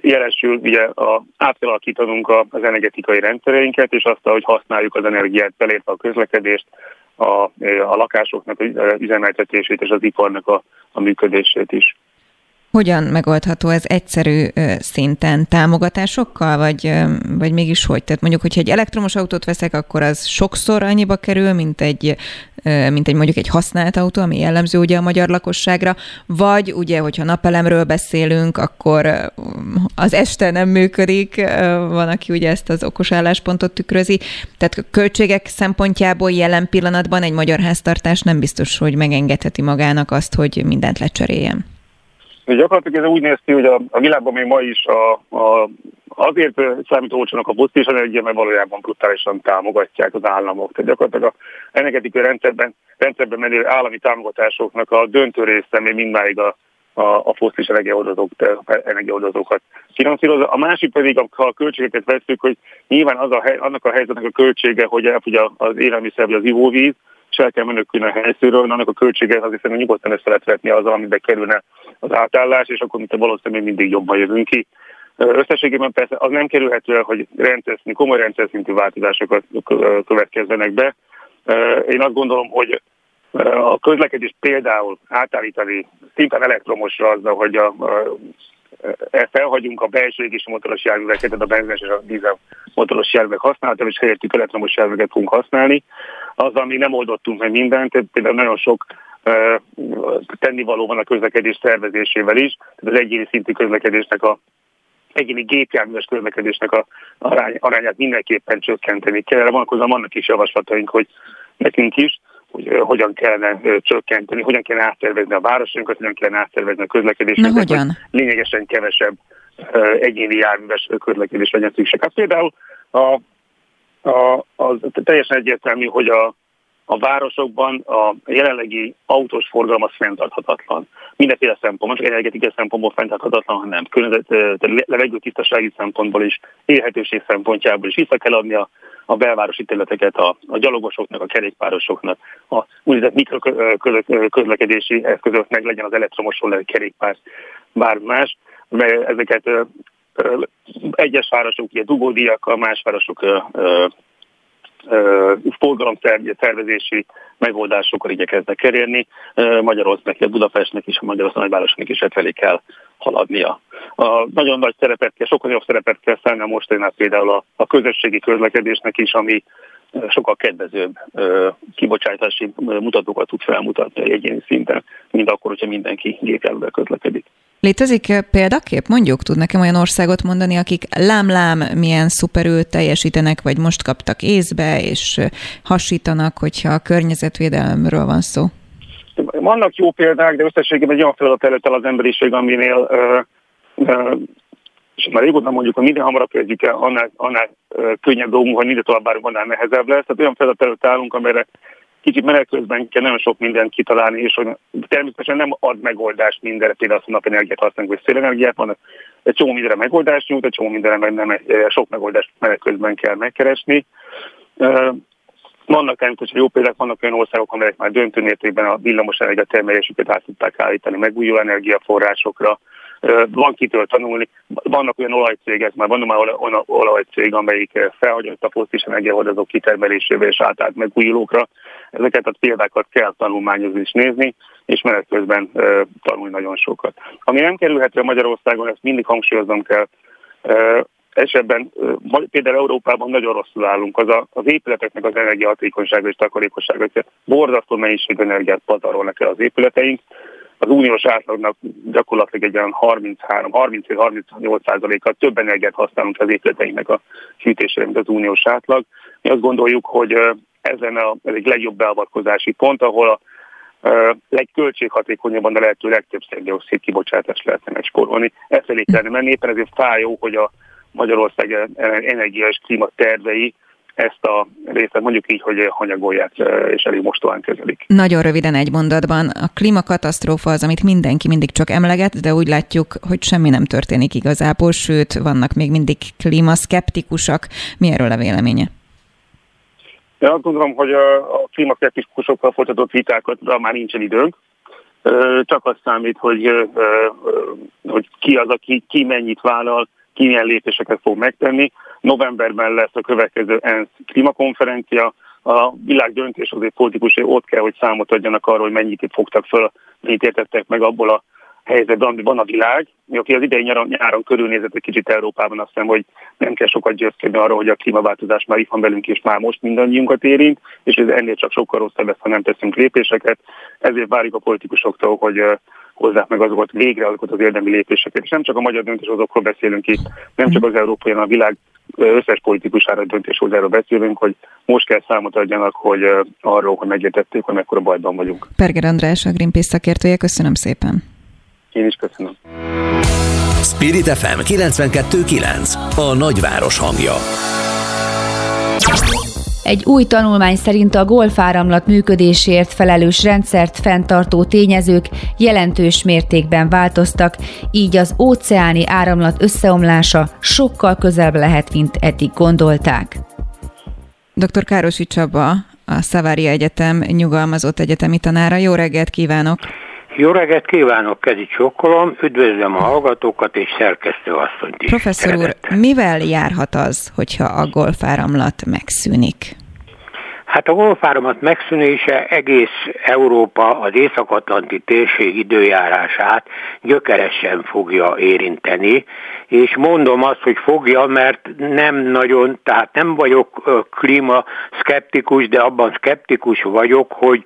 jelesül ugye a, át kell alakítanunk az energetikai rendszereinket, és azt, hogy használjuk az energiát, belépve a közlekedést, a, a lakásoknak az üzemeltetését és az iparnak a, a működését is. Hogyan megoldható ez egyszerű szinten? Támogatásokkal, vagy, vagy mégis hogy? Tehát mondjuk, hogyha egy elektromos autót veszek, akkor az sokszor annyiba kerül, mint egy, mint egy mondjuk egy használt autó, ami jellemző ugye a magyar lakosságra, vagy ugye, hogyha napelemről beszélünk, akkor az este nem működik, van, aki ugye ezt az okos álláspontot tükrözi. Tehát költségek szempontjából jelen pillanatban egy magyar háztartás nem biztos, hogy megengedheti magának azt, hogy mindent lecseréljen. Gyakorlatilag ez úgy néz ki, hogy a, a világban még ma is a, a, azért számít olcsónak a foszilis energia, mert valójában brutálisan támogatják az államok. Tehát gyakorlatilag a energetikai rendszerben, rendszerben menő állami támogatásoknak a döntő része még mindmáig a, a, a foszilis energiaoldozókat finanszírozza. A másik pedig, ha a költségeket veszük, hogy nyilván az a, annak a helyzetnek a költsége, hogy elfogy az élelmiszer vagy az ivóvíz, és el kell menekülni a helyszínről, annak a költsége azért szerintem nyugodtan össze lehet vetni azzal, amiben kerülne az átállás, és akkor mint valószínűleg még mindig jobban jövünk ki. Összességében persze az nem kerülhető el, hogy rendszerszintű, komoly rendszerszintű változásokat következzenek be. Én azt gondolom, hogy a közlekedés például átállítani szintén elektromosra azzal, hogy a, a, e, felhagyunk a belső égési motoros járműveket, tehát a benzines és a dízel motoros járművek használatával, és helyettük elektromos járműveket fogunk használni. Az, ami nem oldottunk meg mindent, például nagyon sok tennivaló van a közlekedés szervezésével is, tehát az egyéni szintű közlekedésnek a egyéni gépjárműves közlekedésnek a arány, arányát mindenképpen csökkenteni kell. Erre vonatkozóan vannak is javaslataink, hogy nekünk is, hogy hogyan kellene csökkenteni, hogyan kellene áttervezni a városunkat, hogyan kellene áttervezni a közlekedést. Hogyan? Lényegesen kevesebb egyéni járműves közlekedés legyen szükség. Hát például a, a, az teljesen egyértelmű, hogy a, a városokban a jelenlegi autós forgalom az fenntarthatatlan. Mindenféle szempontból, csak energetikai szempontból fenntarthatatlan, hanem levegő tisztasági szempontból is, élhetőség szempontjából is. Vissza kell adni a, a belvárosi területeket a, a gyalogosoknak, a kerékpárosoknak, a úgynevezett mikroközlekedési eszközöknek legyen az elektromos vagy kerékpár, bár más, mert ezeket egyes városok ugye dugódiakkal, más városok forgalomtervezési megoldásokkal igyekeznek elérni. Magyarországnak, Budapestnek is, a Magyarország nagyvárosnak is felé kell haladnia. A nagyon nagy szerepet kell, sokkal nagyobb szerepet kell szállni a mostanában például a, a közösségi közlekedésnek is, ami sokkal kedvezőbb kibocsátási mutatókat tud felmutatni egyéni szinten, mint akkor, hogyha mindenki gépjárművel közlekedik. Létezik példakép? Mondjuk tud nekem olyan országot mondani, akik lám-lám milyen szuperül teljesítenek, vagy most kaptak észbe, és hasítanak, hogyha a környezetvédelemről van szó? Vannak jó példák, de összességében egy olyan feladat előtt el az emberiség, aminél uh, uh, és már régóta mondjuk, hogy minden hamarabb kezdjük el, annál, annál könnyebb dolgunk, hogy minden tovább várunk, annál nehezebb lesz. Tehát olyan feladat előtt állunk, amire kicsit menet közben kell nagyon sok mindent kitalálni, és hogy természetesen nem ad megoldást mindenre, például azt, hogy napenergiát használunk, vagy szélenergiát, van egy csomó mindenre megoldást nyújt, egy csomó mindenre meg nem, sok megoldást menet közben kell megkeresni. Vannak természetesen jó példák, vannak olyan országok, amelyek már döntő mértékben a villamos energia termelésüket át tudták állítani megújuló energiaforrásokra, van kitől tanulni. Vannak olyan olajcégek, már van már olyan olajcég, amelyik felhagyott a fosztis energiahordozók kitermelésével és átállt megújulókra. Ezeket a példákat kell tanulmányozni és nézni, és menet közben tanulni nagyon sokat. Ami nem kerülhető a Magyarországon, ezt mindig hangsúlyoznom kell, esetben például Európában nagyon rosszul állunk. Az, a, az épületeknek az energiahatékonysága és takarékossága, borzasztó mennyiségű energiát pazarolnak el az épületeink, az uniós átlagnak gyakorlatilag egy olyan 33-38%-kal több energiát használunk az épületeinknek a hűtésére, mint az uniós átlag. Mi azt gondoljuk, hogy ezen a, ez egy legjobb beavatkozási pont, ahol a legköltséghatékonyabban a lehető legtöbb széndiokszid kibocsátást lehetne megspórolni. Ezt elég kellene menni, éppen ezért fájó, hogy a Magyarország energia és klíma tervei ezt a részt mondjuk így, hogy hanyagolják és elég mostóan kezelik. Nagyon röviden egy mondatban. A klímakatasztrófa az, amit mindenki mindig csak emleget, de úgy látjuk, hogy semmi nem történik igazából, sőt, vannak még mindig klímaszkeptikusak. Mi erről a véleménye? Én azt gondolom, hogy a klímaszkeptikusokkal folytatott vitákat már nincsen időnk. Csak az számít, hogy, hogy ki az, aki ki mennyit vállal, milyen lépéseket fog megtenni. Novemberben lesz a következő ENSZ klímakonferencia, a világ döntéshozó politikusai ott kell, hogy számot adjanak arról, hogy mennyit fogtak föl, mennyit értettek meg abból a helyzetben, van a világ. Mi, aki az idei nyáron, nyáron körülnézett egy kicsit Európában, azt hiszem, hogy nem kell sokat győzködni arra, hogy a klímaváltozás már itt van velünk, és már most mindannyiunkat érint, és ez ennél csak sokkal rosszabb lesz, ha nem teszünk lépéseket. Ezért várjuk a politikusoktól, hogy hozzák meg azokat végre azokat az érdemi lépéseket. És nem csak a magyar döntéshozókról beszélünk itt, nem csak az európai, hanem a világ összes politikusára döntéshozáról beszélünk, hogy most kell számot adjanak, hogy arról, hogy megértették, hogy mekkora bajban vagyunk. Perger András, a Greenpeace szakértője, köszönöm szépen. Én is köszönöm. Spirit FM 92.9 A nagyváros hangja. Egy új tanulmány szerint a golfáramlat működésért felelős rendszert fenntartó tényezők jelentős mértékben változtak, így az óceáni áramlat összeomlása sokkal közelebb lehet, mint eddig gondolták. Dr. Károsi Csaba, a Szavária Egyetem nyugalmazott egyetemi tanára. Jó reggelt kívánok! Jó reggelt kívánok, Kedi Csokkolom, üdvözlöm a hallgatókat és szerkesztő asszonyt is. Professzor úr, mivel járhat az, hogyha a golfáramlat megszűnik? Hát a golfáramat megszűnése egész Európa az Észak-Atlanti térség időjárását gyökeresen fogja érinteni, és mondom azt, hogy fogja, mert nem nagyon, tehát nem vagyok klímaszkeptikus, de abban szkeptikus vagyok, hogy,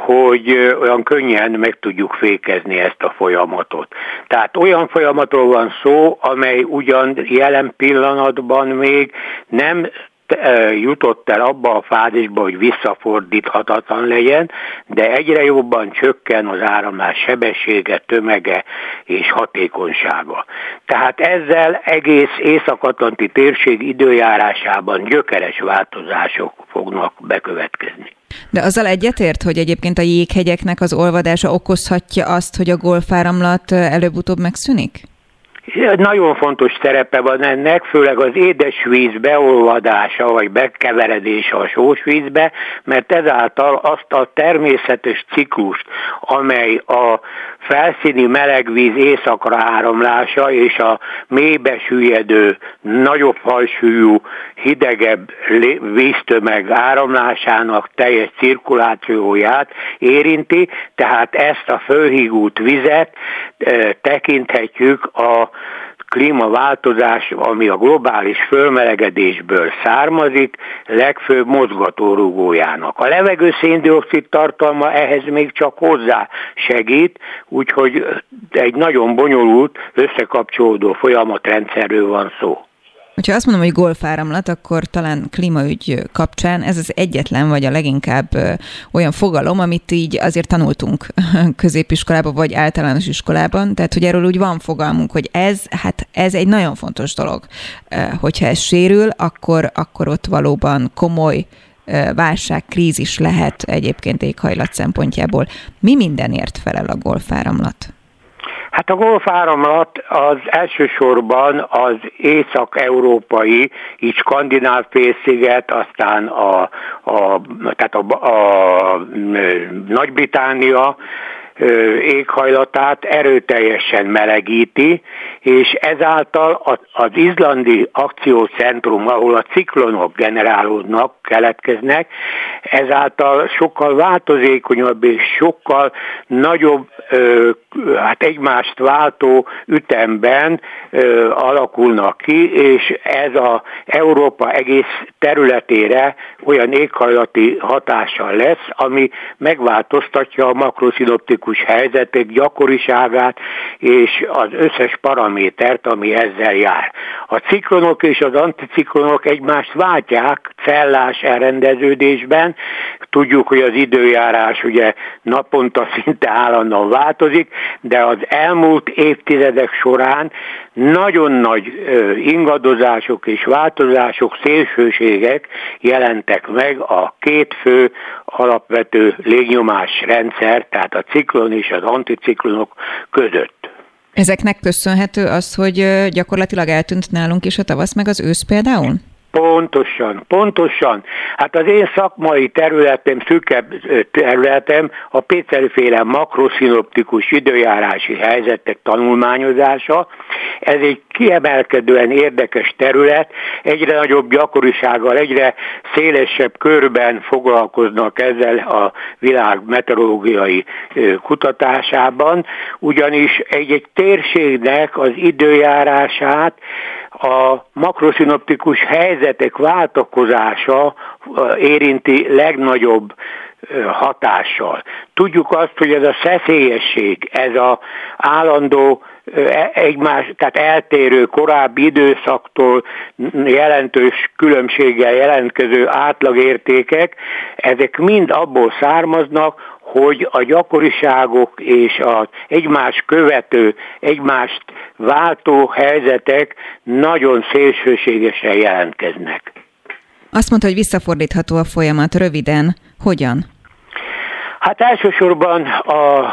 hogy olyan könnyen meg tudjuk fékezni ezt a folyamatot. Tehát olyan folyamatról van szó, amely ugyan jelen pillanatban még nem jutott el abba a fázisba, hogy visszafordíthatatlan legyen, de egyre jobban csökken az áramlás sebessége, tömege és hatékonysága. Tehát ezzel egész Észak-Atlanti térség időjárásában gyökeres változások fognak bekövetkezni. De azzal egyetért, hogy egyébként a jéghegyeknek az olvadása okozhatja azt, hogy a golfáramlat előbb-utóbb megszűnik? Nagyon fontos szerepe van ennek, főleg az édesvíz beolvadása vagy bekeveredése a sósvízbe, mert ezáltal azt a természetes ciklust, amely a felszíni melegvíz északra áramlása és a mélybe süllyedő, nagyobb halsúlyú, hidegebb víztömeg áramlásának teljes cirkulációját érinti, tehát ezt a fölhígult vizet e, tekinthetjük a klímaváltozás, ami a globális fölmelegedésből származik, legfőbb mozgatórugójának. A levegő széndiokszid tartalma ehhez még csak hozzá segít, úgyhogy egy nagyon bonyolult, összekapcsolódó folyamatrendszerről van szó. Hogyha azt mondom, hogy golfáramlat, akkor talán klímaügy kapcsán ez az egyetlen, vagy a leginkább olyan fogalom, amit így azért tanultunk középiskolában, vagy általános iskolában, tehát hogy erről úgy van fogalmunk, hogy ez, hát ez egy nagyon fontos dolog. Hogyha ez sérül, akkor, akkor ott valóban komoly válság, krízis lehet egyébként éghajlat szempontjából. Mi mindenért felel a golfáramlat? Hát a golfáramlat az elsősorban az észak-európai, így skandináv félsziget, aztán a, a, tehát a, a, a Nagy-Británia, éghajlatát erőteljesen melegíti, és ezáltal az izlandi akciócentrum, ahol a ciklonok generálódnak, keletkeznek, ezáltal sokkal változékonyabb és sokkal nagyobb, hát egymást váltó ütemben alakulnak ki, és ez a Európa egész területére olyan éghajlati hatással lesz, ami megváltoztatja a makroszinoptikus anticiklikus helyzetek gyakoriságát és az összes paramétert, ami ezzel jár. A ciklonok és az anticiklonok egymást váltják cellás elrendeződésben. Tudjuk, hogy az időjárás ugye naponta szinte állandóan változik, de az elmúlt évtizedek során nagyon nagy ingadozások és változások, szélsőségek jelentek meg a két fő alapvető légnyomás rendszer, tehát a ciklon és az anticiklonok között. Ezeknek köszönhető az, hogy gyakorlatilag eltűnt nálunk is a tavasz meg az ősz például? Pontosan, pontosan. Hát az én szakmai területem, szűkebb területem a Péterféle makroszinoptikus időjárási helyzetek tanulmányozása. Ez egy kiemelkedően érdekes terület, egyre nagyobb gyakorisággal, egyre szélesebb körben foglalkoznak ezzel a világ meteorológiai kutatásában, ugyanis egy-egy térségnek az időjárását a makroszinoptikus helyzetek váltakozása érinti legnagyobb hatással. Tudjuk azt, hogy ez a szeszélyesség, ez a állandó egymás, tehát eltérő korábbi időszaktól jelentős különbséggel jelentkező átlagértékek, ezek mind abból származnak, hogy a gyakoriságok és az egymás követő, egymást váltó helyzetek nagyon szélsőségesen jelentkeznek. Azt mondta, hogy visszafordítható a folyamat. Röviden, hogyan? Hát elsősorban a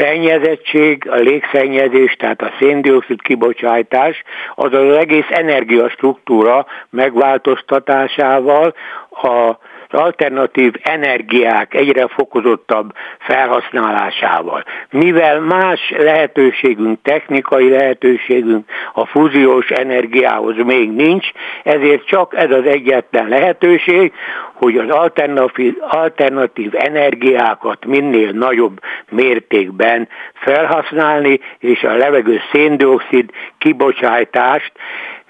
szennyezettség, a légszennyezés, tehát a széndiokszid kibocsátás, az az egész energiastruktúra megváltoztatásával a alternatív energiák egyre fokozottabb felhasználásával. Mivel más lehetőségünk, technikai lehetőségünk a fúziós energiához még nincs, ezért csak ez az egyetlen lehetőség, hogy az alternatív, alternatív energiákat minél nagyobb mértékben felhasználni, és a levegő széndiokszid kibocsátást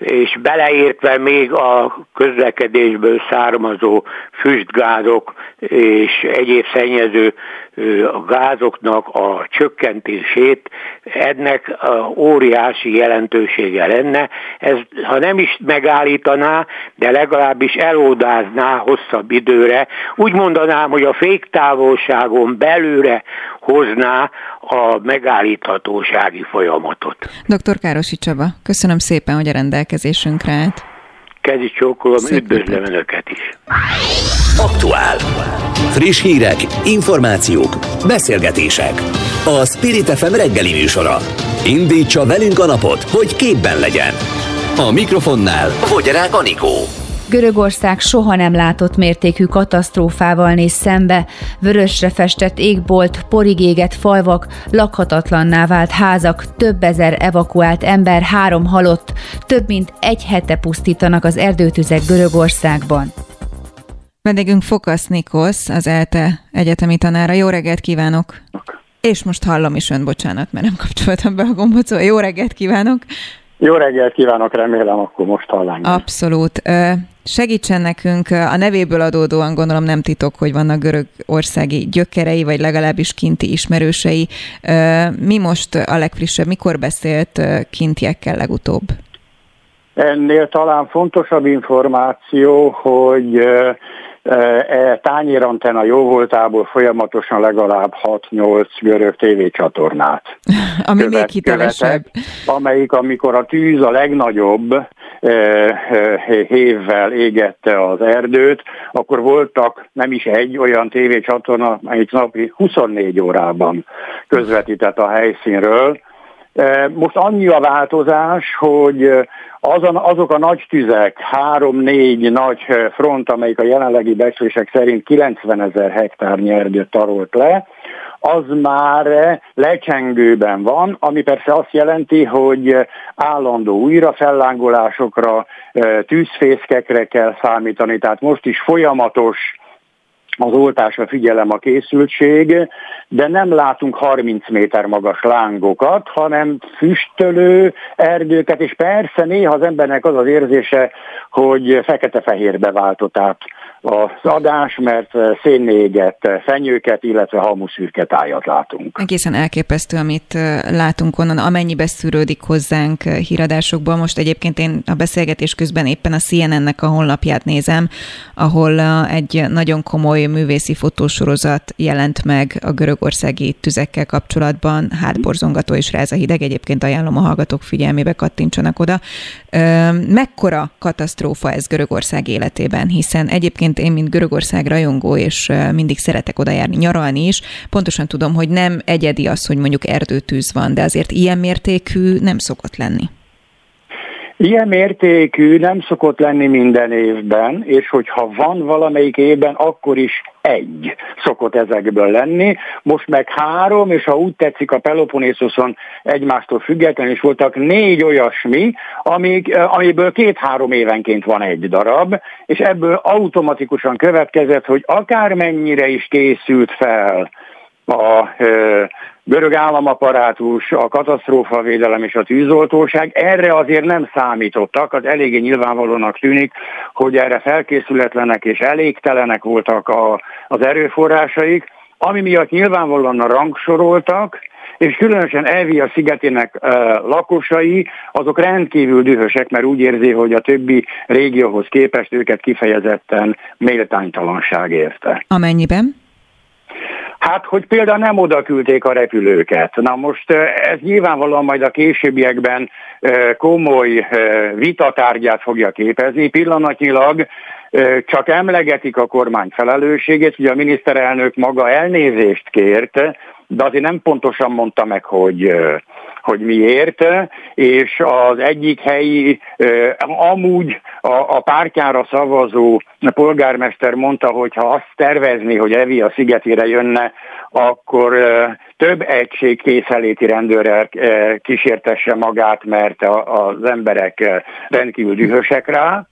és beleértve még a közlekedésből származó füstgázok és egyéb szennyező gázoknak a csökkentését, ennek óriási jelentősége lenne. Ez, ha nem is megállítaná, de legalábbis elódázná hosszabb időre. Úgy mondanám, hogy a féktávolságon belőle hozná a megállíthatósági folyamatot. Dr. Károsi Csaba, köszönöm szépen, hogy a rendelkezésünkre állt. Kezi csókolom, üdvözlöm Önöket is. Aktuál. Friss hírek, információk, beszélgetések. A Spirit FM reggeli műsora. Indítsa velünk a napot, hogy képben legyen. A mikrofonnál Fogyarák Anikó. Görögország soha nem látott mértékű katasztrófával néz szembe. Vörösre festett égbolt, porig égett falvak, lakhatatlanná vált házak, több ezer evakuált ember, három halott, több mint egy hete pusztítanak az erdőtüzek Görögországban. Vendégünk Fokasz Nikosz, az ELTE egyetemi tanára. Jó reggelt kívánok! És most hallom is ön, bocsánat, mert nem kapcsoltam be a gombot, szóval jó reggelt kívánok! Jó reggelt kívánok, remélem, akkor most hallani. Abszolút. Segítsen nekünk, a nevéből adódóan gondolom nem titok, hogy vannak görögországi gyökerei, vagy legalábbis kinti ismerősei. Mi most a legfrissebb, mikor beszélt kintiekkel legutóbb? Ennél talán fontosabb információ, hogy e, tányérantenna jó voltából folyamatosan legalább 6-8 görög tévécsatornát. Ami még hitelesebb. Amelyik, amikor a tűz a legnagyobb hévvel égette az erdőt, akkor voltak nem is egy olyan tévécsatorna, amelyik napi 24 órában közvetített a helyszínről, most annyi a változás, hogy azon, azok a nagy tüzek, három-négy nagy front, amelyik a jelenlegi becslések szerint 90 ezer hektár erdőt tarolt le, az már lecsengőben van, ami persze azt jelenti, hogy állandó újrafellángolásokra, tűzfészkekre kell számítani, tehát most is folyamatos az oltásra figyelem a készültség, de nem látunk 30 méter magas lángokat, hanem füstölő erdőket, és persze néha az embernek az az érzése, hogy fekete-fehérbe váltott át az adás, mert szénnégett fenyőket, illetve hamuszürke tájat látunk. Egészen elképesztő, amit látunk onnan, amennyibe szűrődik hozzánk híradásokból. Most egyébként én a beszélgetés közben éppen a CNN-nek a honlapját nézem, ahol egy nagyon komoly művészi fotósorozat jelent meg a görögországi tüzekkel kapcsolatban, hátborzongató és ráza hideg, egyébként ajánlom a hallgatók figyelmébe, kattintsanak oda. Mekkora katasztrófa ez Görögország életében, hiszen egyébként én, mint Görögország rajongó, és mindig szeretek oda járni nyaralni is, pontosan tudom, hogy nem egyedi az, hogy mondjuk erdőtűz van, de azért ilyen mértékű nem szokott lenni. Ilyen mértékű nem szokott lenni minden évben, és hogyha van valamelyik évben, akkor is egy szokott ezekből lenni. Most meg három, és ha úgy tetszik, a Peloponészoszon egymástól függetlenül is voltak négy olyasmi, amíg, amiből két-három évenként van egy darab, és ebből automatikusan következett, hogy akármennyire is készült fel a görög államaparátus, a katasztrófavédelem és a tűzoltóság erre azért nem számítottak, az eléggé nyilvánvalónak tűnik, hogy erre felkészületlenek és elégtelenek voltak a, az erőforrásaik, ami miatt nyilvánvalóan rangsoroltak, és különösen Evia szigetének e, lakosai, azok rendkívül dühösek, mert úgy érzi, hogy a többi régióhoz képest őket kifejezetten méltánytalanság érte. Amennyiben? Hát, hogy például nem oda küldték a repülőket. Na most ez nyilvánvalóan majd a későbbiekben komoly vitatárgyát fogja képezni. Pillanatnyilag csak emlegetik a kormány felelősségét, ugye a miniszterelnök maga elnézést kért, de azért nem pontosan mondta meg, hogy, hogy miért, és az egyik helyi, amúgy a, a pártjára szavazó polgármester mondta, hogy ha azt tervezni, hogy Evi a szigetére jönne, akkor több egység készeléti rendőrrel kísértesse magát, mert az emberek rendkívül dühösek rá.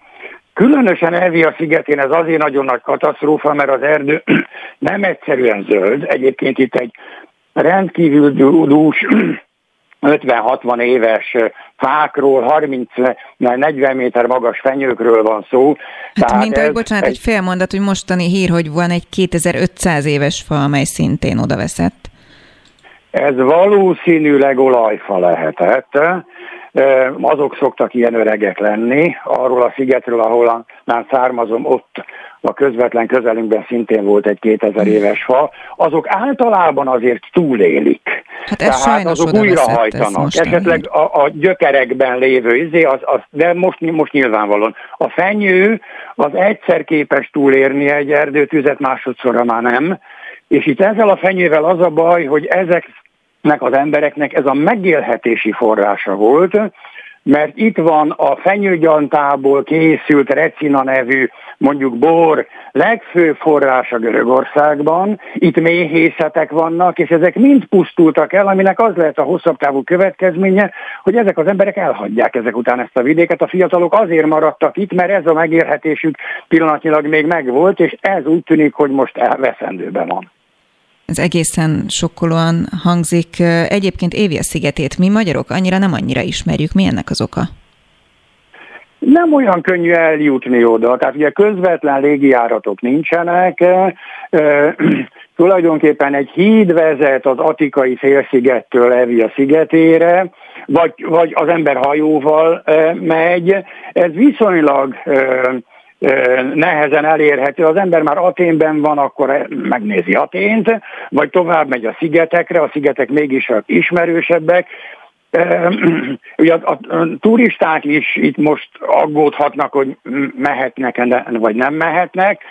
Különösen Elvia szigetén ez azért nagyon nagy katasztrófa, mert az erdő nem egyszerűen zöld. Egyébként itt egy rendkívül dús 50-60 éves fákról, 30-40 méter magas fenyőkről van szó. Hát Tehát mint ahogy, bocsánat, egy... egy fél mondat, hogy mostani hír, hogy van egy 2500 éves fa, amely szintén odaveszett. Ez valószínűleg olajfa lehetett. Azok szoktak ilyen öregek lenni. Arról a szigetről, ahol származom, ott a közvetlen közelünkben szintén volt egy 2000 éves fa, azok általában azért túlélik. Hát ez Tehát azok újrahajtanak. Esetleg a, a gyökerekben lévő izé, az, az, de most, most nyilvánvalóan. A fenyő az egyszer képes túlérni egy erdőtüzet, másodszorra már nem. És itt ezzel a fenyővel az a baj, hogy ezeknek az embereknek ez a megélhetési forrása volt, mert itt van a fenyőgyantából készült recina nevű mondjuk bor legfőbb forrása Görögországban, itt méhészetek vannak, és ezek mind pusztultak el, aminek az lehet a hosszabb távú következménye, hogy ezek az emberek elhagyják ezek után ezt a vidéket. A fiatalok azért maradtak itt, mert ez a megérhetésük pillanatnyilag még megvolt, és ez úgy tűnik, hogy most elveszendőben van. Ez egészen sokkolóan hangzik. Egyébként Évia szigetét mi magyarok annyira nem annyira ismerjük. Mi ennek az oka? Nem olyan könnyű eljutni oda, tehát ugye közvetlen légijáratok nincsenek, tulajdonképpen egy híd vezet az Atikai félszigettől Evia szigetére, vagy, vagy az ember hajóval megy. Ez viszonylag nehezen elérhető. Az ember már Aténben van, akkor megnézi Atént, vagy tovább megy a szigetekre, a szigetek mégis ismerősebbek, Ugye a, a, a turisták is itt most aggódhatnak, hogy mehetnek vagy nem mehetnek.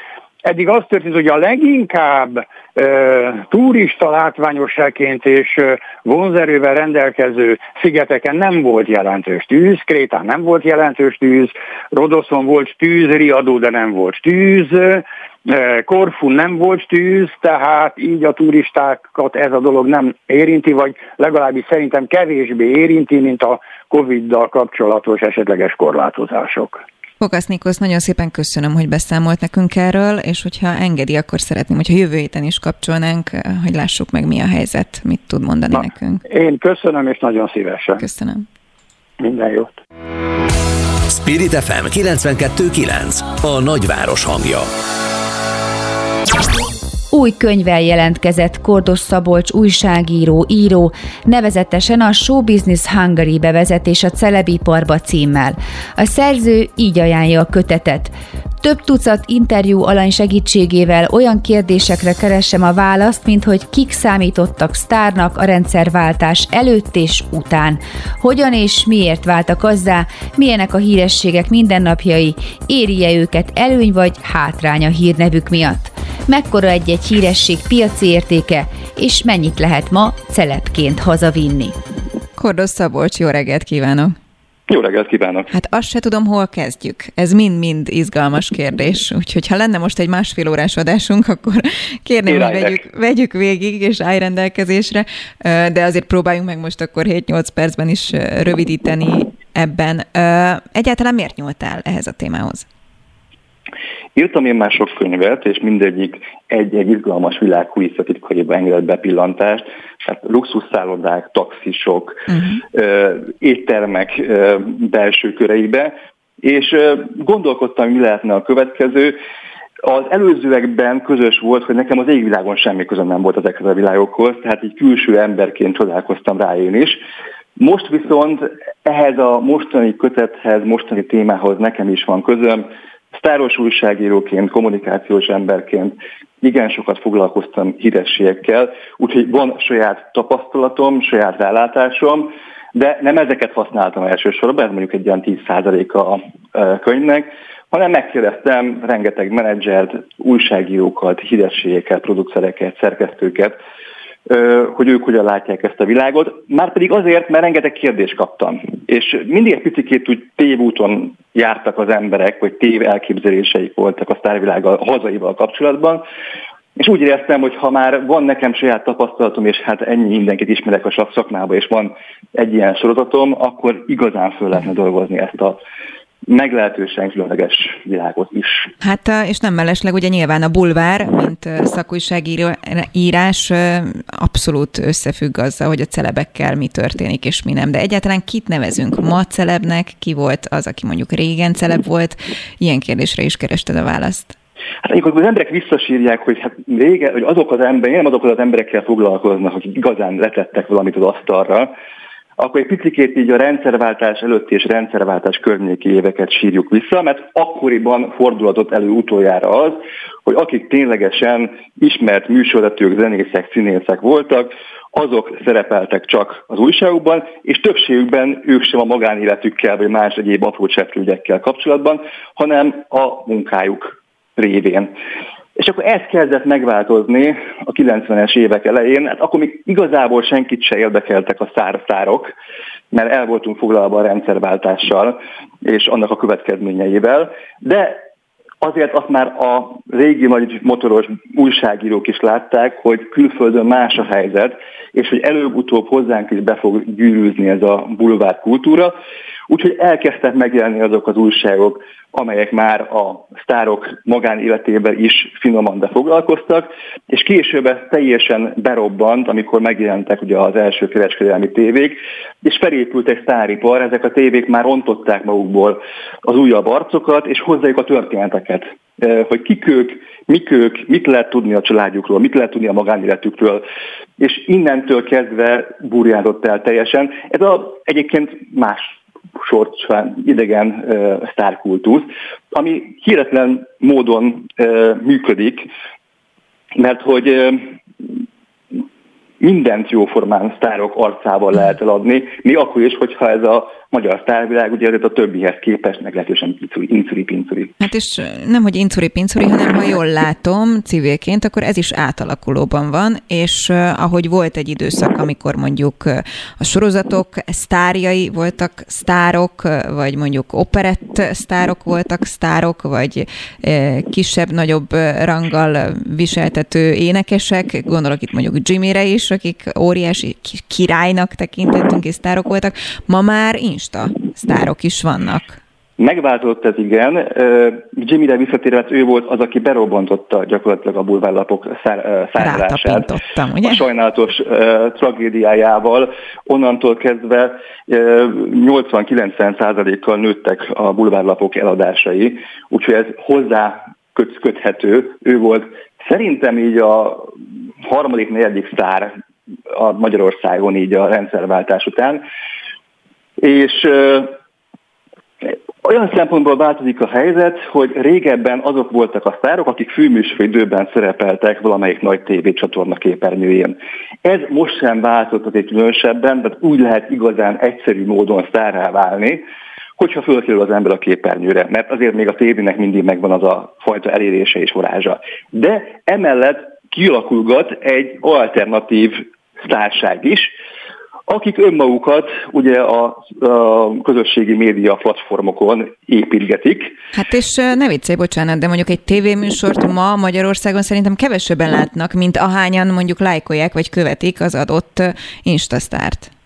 Eddig az történt, hogy a leginkább e, turista látványosságként és e, vonzerővel rendelkező szigeteken nem volt jelentős tűz, Krétán nem volt jelentős tűz, Rodoszon volt tűz, Riadó, de nem volt tűz, Korfun nem volt tűz, tehát így a turistákat ez a dolog nem érinti, vagy legalábbis szerintem kevésbé érinti, mint a Covid-dal kapcsolatos esetleges korlátozások. Fokasz Nikosz, nagyon szépen köszönöm, hogy beszámolt nekünk erről, és hogyha engedi, akkor szeretném, hogyha jövő héten is kapcsolnánk, hogy lássuk meg, mi a helyzet, mit tud mondani Na, nekünk. Én köszönöm, és nagyon szívesen. Köszönöm. Minden jót. Spirit FM 92.9 A nagyváros hangja. Új könyvvel jelentkezett Kordos Szabolcs újságíró, író, nevezetesen a Show Business Hungary bevezetés a celebiparba címmel. A szerző így ajánlja a kötetet. Több tucat interjú alany segítségével olyan kérdésekre keresem a választ, mint hogy kik számítottak sztárnak a rendszerváltás előtt és után. Hogyan és miért váltak azzá, milyenek a hírességek mindennapjai, éri-e őket előny vagy hátrány a hírnevük miatt. Mekkora egy-egy híresség piaci értéke, és mennyit lehet ma celebként hazavinni. Kordos Szabolcs, jó reggelt kívánok! Jó reggelt kívánok! Hát azt se tudom, hol kezdjük. Ez mind-mind izgalmas kérdés. Úgyhogy ha lenne most egy másfél órás adásunk, akkor kérném, hogy vegyük, vegyük végig, és állj rendelkezésre, de azért próbáljunk meg most akkor 7-8 percben is rövidíteni ebben. Egyáltalán miért nyúltál ehhez a témához? Írtam én már sok könyvet, és mindegyik egy-egy izgalmas világ kulisszatitkaiba engedett bepillantást, tehát luxusszállodák, taxisok, uh-huh. éttermek belső köreibe, és gondolkodtam, mi lehetne a következő. Az előzőekben közös volt, hogy nekem az égvilágon semmi közöm nem volt ezekhez a világokhoz, tehát egy külső emberként csodálkoztam rá én is. Most viszont ehhez a mostani kötethez, mostani témához nekem is van közöm, Sztáros újságíróként, kommunikációs emberként igen sokat foglalkoztam hírességekkel, úgyhogy van saját tapasztalatom, saját rálátásom, de nem ezeket használtam elsősorban, ez mondjuk egy olyan 10%-a a könyvnek, hanem megkérdeztem rengeteg menedzsert, újságírókat, hírességeket, producereket, szerkesztőket, hogy ők hogyan látják ezt a világot. Márpedig azért, mert rengeteg kérdést kaptam. És mindig egy picit úgy tévúton jártak az emberek, vagy tév elképzeléseik voltak a sztárvilággal, a hazaival kapcsolatban, és úgy éreztem, hogy ha már van nekem saját tapasztalatom, és hát ennyi mindenkit ismerek a szakmába, és van egy ilyen sorozatom, akkor igazán föl lehetne dolgozni ezt a meglehetősen különleges világot is. Hát, és nem mellesleg ugye nyilván a bulvár, mint szakújságírás abszolút összefügg azzal, hogy a celebekkel mi történik és mi nem. De egyáltalán kit nevezünk ma celebnek, ki volt az, aki mondjuk régen celeb volt? Ilyen kérdésre is kerested a választ. Hát amikor az emberek visszasírják, hogy hát régen, hogy azok az emberek, nem azok az emberekkel foglalkoznak, hogy igazán letettek valamit az asztalra, akkor egy picit így a rendszerváltás előtti és rendszerváltás környéki éveket sírjuk vissza, mert akkoriban fordulatott elő utoljára az, hogy akik ténylegesen ismert műsorvetők, zenészek, színészek voltak, azok szerepeltek csak az újságokban, és többségükben ők sem a magánéletükkel vagy más egyéb apró kapcsolatban, hanem a munkájuk révén. És akkor ez kezdett megváltozni a 90-es évek elején, hát akkor még igazából senkit se érdekeltek a szárszárok, mert el voltunk foglalva a rendszerváltással és annak a következményeivel, de azért azt már a régi nagy motoros újságírók is látták, hogy külföldön más a helyzet, és hogy előbb-utóbb hozzánk is be fog gyűrűzni ez a bulvár kultúra, úgyhogy elkezdtek megjelenni azok az újságok, amelyek már a sztárok magánéletében is finoman de foglalkoztak, és később ez teljesen berobbant, amikor megjelentek ugye az első kereskedelmi tévék, és felépült egy sztáripar, ezek a tévék már rontották magukból az újabb arcokat, és hozzájuk a történeteket hogy kik ők, mik ők, mit lehet tudni a családjukról, mit lehet tudni a magánéletükről, és innentől kezdve burjánzott el teljesen. Ez a, egyébként más sorcsán idegen sztárkultusz, ami hihetetlen módon működik, mert hogy mindent jóformán sztárok arcával lehet eladni, mi akkor is, hogyha ez a magyar sztárvilág ugye a többihez képest meglehetősen incuri-pincuri. Hát és nem, hogy incuri-pincuri, hanem ha jól látom civilként, akkor ez is átalakulóban van, és ahogy volt egy időszak, amikor mondjuk a sorozatok sztárjai voltak sztárok, vagy mondjuk operett sztárok voltak sztárok, vagy kisebb-nagyobb ranggal viseltető énekesek, gondolok itt mondjuk Jimmyre is, akik óriási királynak tekintettünk és sztárok voltak, ma már Insta sztárok is vannak. Megváltozott ez igen. Jimmy-re visszatérve, ő volt az, aki berobbantotta gyakorlatilag a bulvárlapok szárnyalását. ugye? A sajnálatos uh, tragédiájával. Onnantól kezdve uh, 80-90 százalékkal nőttek a bulvárlapok eladásai, úgyhogy ez hozzá köthető. Ő volt szerintem így a harmadik, negyedik sztár a Magyarországon így a rendszerváltás után. És olyan szempontból változik a helyzet, hogy régebben azok voltak a sztárok, akik időben szerepeltek valamelyik nagy tévécsatorna képernyőjén. Ez most sem változott egy különösebben, de úgy lehet igazán egyszerű módon sztárrá válni, hogyha fölkerül az ember a képernyőre, mert azért még a tévének mindig megvan az a fajta elérése és varázsa. De emellett kialakulgat egy alternatív sztárság is, akik önmagukat ugye a, a közösségi média platformokon építgetik. Hát és ne viccelj, bocsánat, de mondjuk egy tévéműsort ma Magyarországon szerintem kevesebben látnak, mint ahányan mondjuk lájkolják vagy követik az adott Instastart.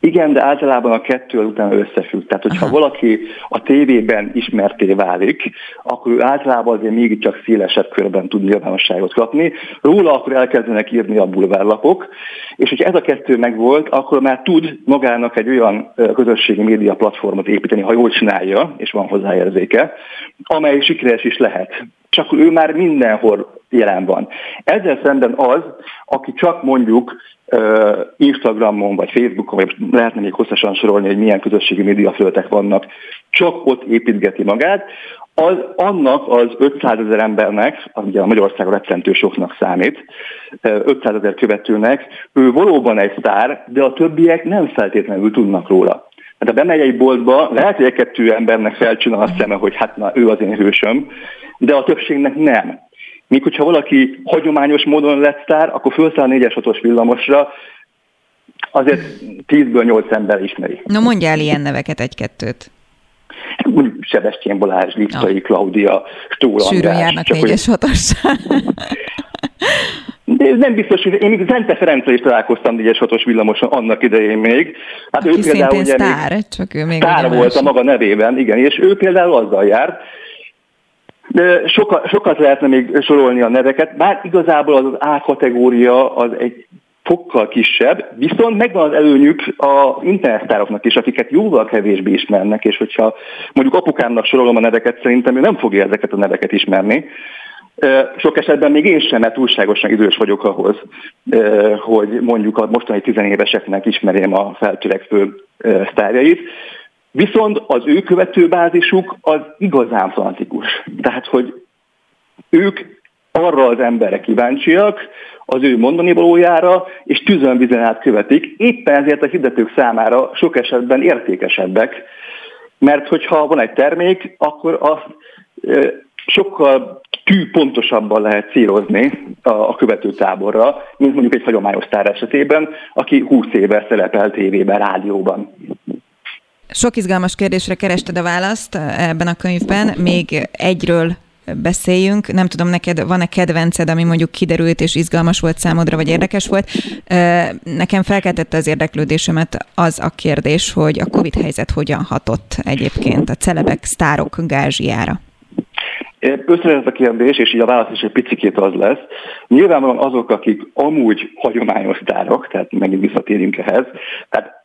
Igen, de általában a kettő után összefügg. Tehát, hogyha Aha. valaki a tévében ismerté válik, akkor ő általában azért mégiscsak szélesebb körben tud nyilvánosságot kapni. Róla akkor elkezdenek írni a bulvárlapok, és hogyha ez a kettő megvolt, akkor már tud magának egy olyan közösségi média platformot építeni, ha jól csinálja, és van hozzáérzéke, amely sikeres is lehet. Csak ő már mindenhol jelen van. Ezzel szemben az, aki csak mondjuk Instagramon, vagy Facebookon, vagy lehetne még hosszasan sorolni, hogy milyen közösségi média föltek vannak, csak ott építgeti magát, az, annak az 500 ezer embernek, ugye a Magyarországon rettentő soknak számít, 500 ezer követőnek, ő valóban egy sztár, de a többiek nem feltétlenül tudnak róla. Hát ha bemegy egy boltba, lehet, hogy egy kettő embernek felcsinál a szeme, hogy hát na, ő az én hősöm, de a többségnek nem. Míg hogyha valaki hagyományos módon lett sztár, akkor felszáll 4-es 6 villamosra, azért 10-ből 8 ember ismeri. No mondjál ilyen neveket egy-kettőt. Sebestyén Balázs, Liptai, no. Klaudia, Stól Sűrűn járnak 4-es 6 De ez nem biztos, hogy én még Zente Ferenccel is találkoztam 4-es 6 villamoson annak idején még. Hát Aki ő például ugye sztár, még csak ő még sztár volt a maga nevében, igen, és ő például azzal járt, de soka, sokat lehetne még sorolni a neveket, bár igazából az, az A kategória az egy fokkal kisebb, viszont megvan az előnyük a internetsztároknak is, akiket jóval kevésbé ismernek, és hogyha mondjuk apukámnak sorolom a neveket, szerintem ő nem fogja ezeket a neveket ismerni. Sok esetben még én sem, mert túlságosan idős vagyok ahhoz, hogy mondjuk a mostani tizenéveseknek ismerjem a feltörekvő sztárjait. Viszont az ő követőbázisuk az igazán fanatikus. Tehát, hogy ők arra az emberre kíváncsiak, az ő mondani valójára, és tűzön vizen át követik. Éppen ezért a hirdetők számára sok esetben értékesebbek, mert hogyha van egy termék, akkor azt sokkal tű pontosabban lehet célozni a, követő táborra, mint mondjuk egy hagyományos sztár esetében, aki 20 éve szerepel tévében, rádióban. Sok izgalmas kérdésre kerested a választ eh, ebben a könyvben, még egyről beszéljünk. Nem tudom, neked van-e kedvenced, ami mondjuk kiderült és izgalmas volt számodra, vagy érdekes volt. Eh, nekem felkeltette az érdeklődésemet az a kérdés, hogy a Covid helyzet hogyan hatott egyébként a celebek, sztárok gázsiára. Össze a kérdés, és így a válasz is egy picikét az lesz. Nyilvánvalóan azok, akik amúgy hagyományos sztárok, tehát megint visszatérünk ehhez, tehát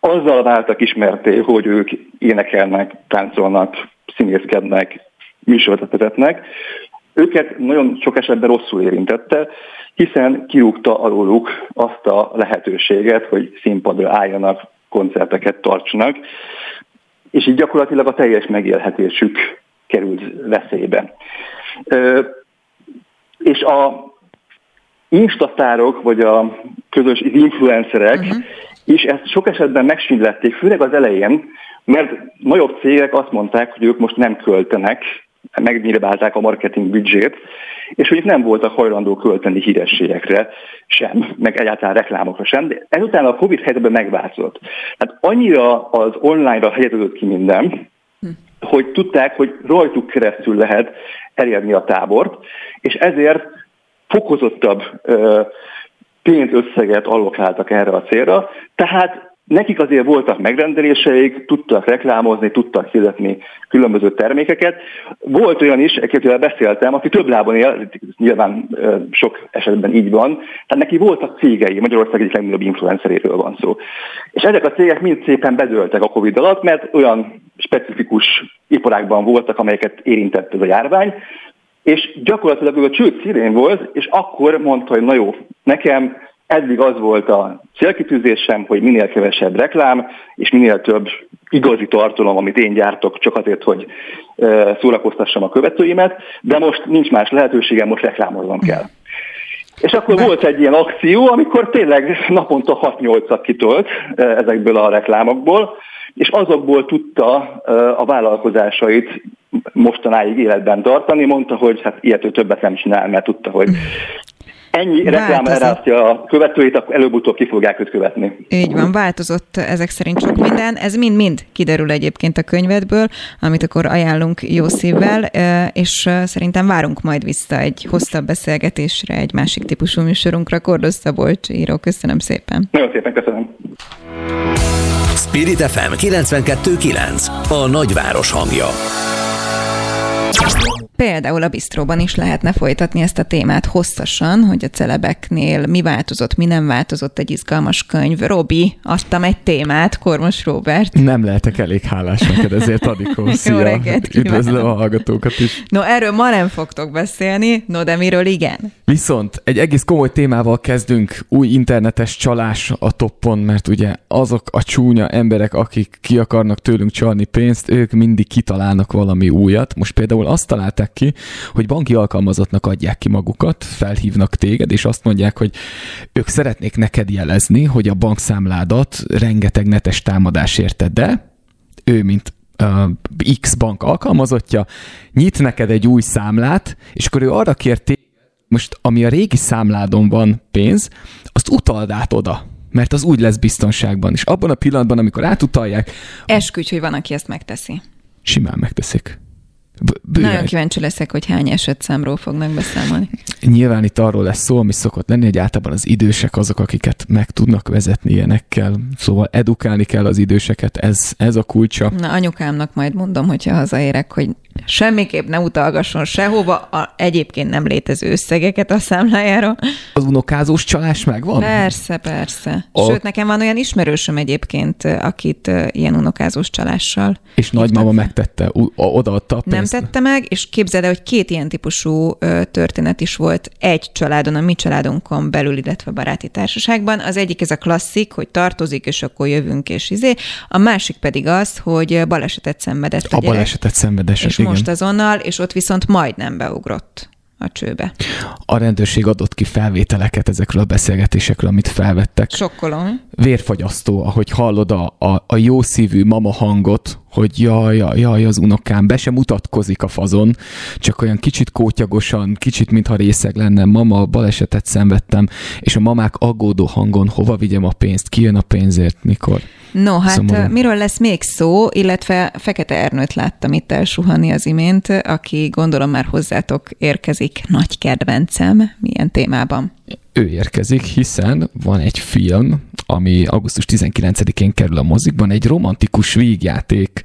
azzal váltak ismerté, hogy ők énekelnek, táncolnak, színészkednek, műsorokat vezetnek. Őket nagyon sok esetben rosszul érintette, hiszen kirúgta alóluk azt a lehetőséget, hogy színpadra álljanak, koncerteket tartsanak, és így gyakorlatilag a teljes megélhetésük került veszélybe. És a instasztárok, vagy a közös influencerek uh-huh és ezt sok esetben megsínlették, főleg az elején, mert nagyobb cégek azt mondták, hogy ők most nem költenek, megnyírbálták a marketing büdzsét, és hogy nem voltak hajlandó költeni hírességekre sem, meg egyáltalán reklámokra sem, de ezután a Covid helyzetben megváltozott. Tehát annyira az online-ra helyeződött ki minden, hm. Hogy tudták, hogy rajtuk keresztül lehet elérni a tábort, és ezért fokozottabb pénzösszeget allokáltak erre a célra, tehát Nekik azért voltak megrendeléseik, tudtak reklámozni, tudtak hirdetni különböző termékeket. Volt olyan is, akivel beszéltem, aki több lábon él, nyilván sok esetben így van, tehát neki voltak cégei, Magyarország egyik legnagyobb influenceréről van szó. És ezek a cégek mind szépen bedőltek a Covid alatt, mert olyan specifikus iparákban voltak, amelyeket érintett ez a járvány, és gyakorlatilag ő a csőd szírén volt, és akkor mondta, hogy na jó, nekem Eddig az volt a célkitűzésem, hogy minél kevesebb reklám, és minél több igazi tartalom, amit én gyártok, csak azért, hogy szórakoztassam a követőimet, de most nincs más lehetőségem, most reklámoznom kell. És akkor volt egy ilyen akció, amikor tényleg naponta 6-8-at kitolt ezekből a reklámokból, és azokból tudta a vállalkozásait mostanáig életben tartani. Mondta, hogy hát ilyet ő többet nem csinál, mert tudta, hogy ennyi reklám elrásztja a követőit, akkor előbb-utóbb ki fogják őt követni. Így van, változott ezek szerint sok minden. Ez mind-mind kiderül egyébként a könyvedből, amit akkor ajánlunk jó szívvel, és szerintem várunk majd vissza egy hosszabb beszélgetésre, egy másik típusú műsorunkra. Kordos Szabolcs író, köszönöm szépen. Nagyon szépen köszönöm. Spirit FM 92.9 A nagyváros hangja. Például a bistróban is lehetne folytatni ezt a témát hosszasan, hogy a celebeknél mi változott, mi nem változott egy izgalmas könyv. Robi, adtam egy témát, Kormos Robert. Nem lehetek elég hálás neked, ezért Adikó. Szia! Jó reggelt, Üdvözlöm a hallgatókat is. No, erről ma nem fogtok beszélni, no, de miről igen? Viszont egy egész komoly témával kezdünk, új internetes csalás a toppon, mert ugye azok a csúnya emberek, akik ki akarnak tőlünk csalni pénzt, ők mindig kitalálnak valami újat. Most például azt találták ki, hogy banki alkalmazottnak adják ki magukat, felhívnak téged, és azt mondják, hogy ők szeretnék neked jelezni, hogy a bankszámládat rengeteg netes támadás érte, de ő, mint uh, X bank alkalmazottja, nyit neked egy új számlát, és akkor ő arra kért most ami a régi számládon van pénz, azt utald át oda mert az úgy lesz biztonságban. És abban a pillanatban, amikor átutalják... Esküdj, hogy van, aki ezt megteszi. Simán megteszik. Bőven. Nagyon kíváncsi leszek, hogy hány esetszámról fognak beszámolni. Nyilván itt arról lesz szó, ami szokott lenni, hogy általában az idősek azok, akiket meg tudnak vezetni ilyenekkel, szóval edukálni kell az időseket, ez, ez a kulcsa. Na anyukámnak majd mondom, hogyha hazaérek, hogy semmiképp ne utalgasson sehova a egyébként nem létező összegeket a számlájára. Az unokázós csalás megvan? Persze, persze. A... Sőt, nekem van olyan ismerősöm egyébként, akit ilyen unokázós csalással. És nagymama megtette, odaadta a pénzt. Nem tette meg, és képzeld el, hogy két ilyen típusú történet is volt egy családon, a mi családunkon belül, illetve baráti társaságban. Az egyik ez a klasszik, hogy tartozik, és akkor jövünk, és izé. A másik pedig az, hogy balesetet szenvedett a, a balesetet szenvedett. És igen. most azonnal, és ott viszont majdnem beugrott a csőbe. A rendőrség adott ki felvételeket ezekről a beszélgetésekről, amit felvettek. Sokkolom. Vérfagyasztó, ahogy hallod a, a, a jó szívű mama hangot, hogy jaj, jaj, jaj, az unokám, be sem mutatkozik a fazon, csak olyan kicsit kótyagosan, kicsit, mintha részeg lenne, mama, balesetet szenvedtem, és a mamák aggódó hangon, hova vigyem a pénzt, ki jön a pénzért, mikor. No, hát Szomorú. miről lesz még szó, illetve Fekete Ernőt láttam itt elsuhanni az imént, aki gondolom már hozzátok érkezik, nagy kedvencem, milyen témában? Ő érkezik, hiszen van egy film, ami augusztus 19-én kerül a mozikban, egy romantikus vígjáték,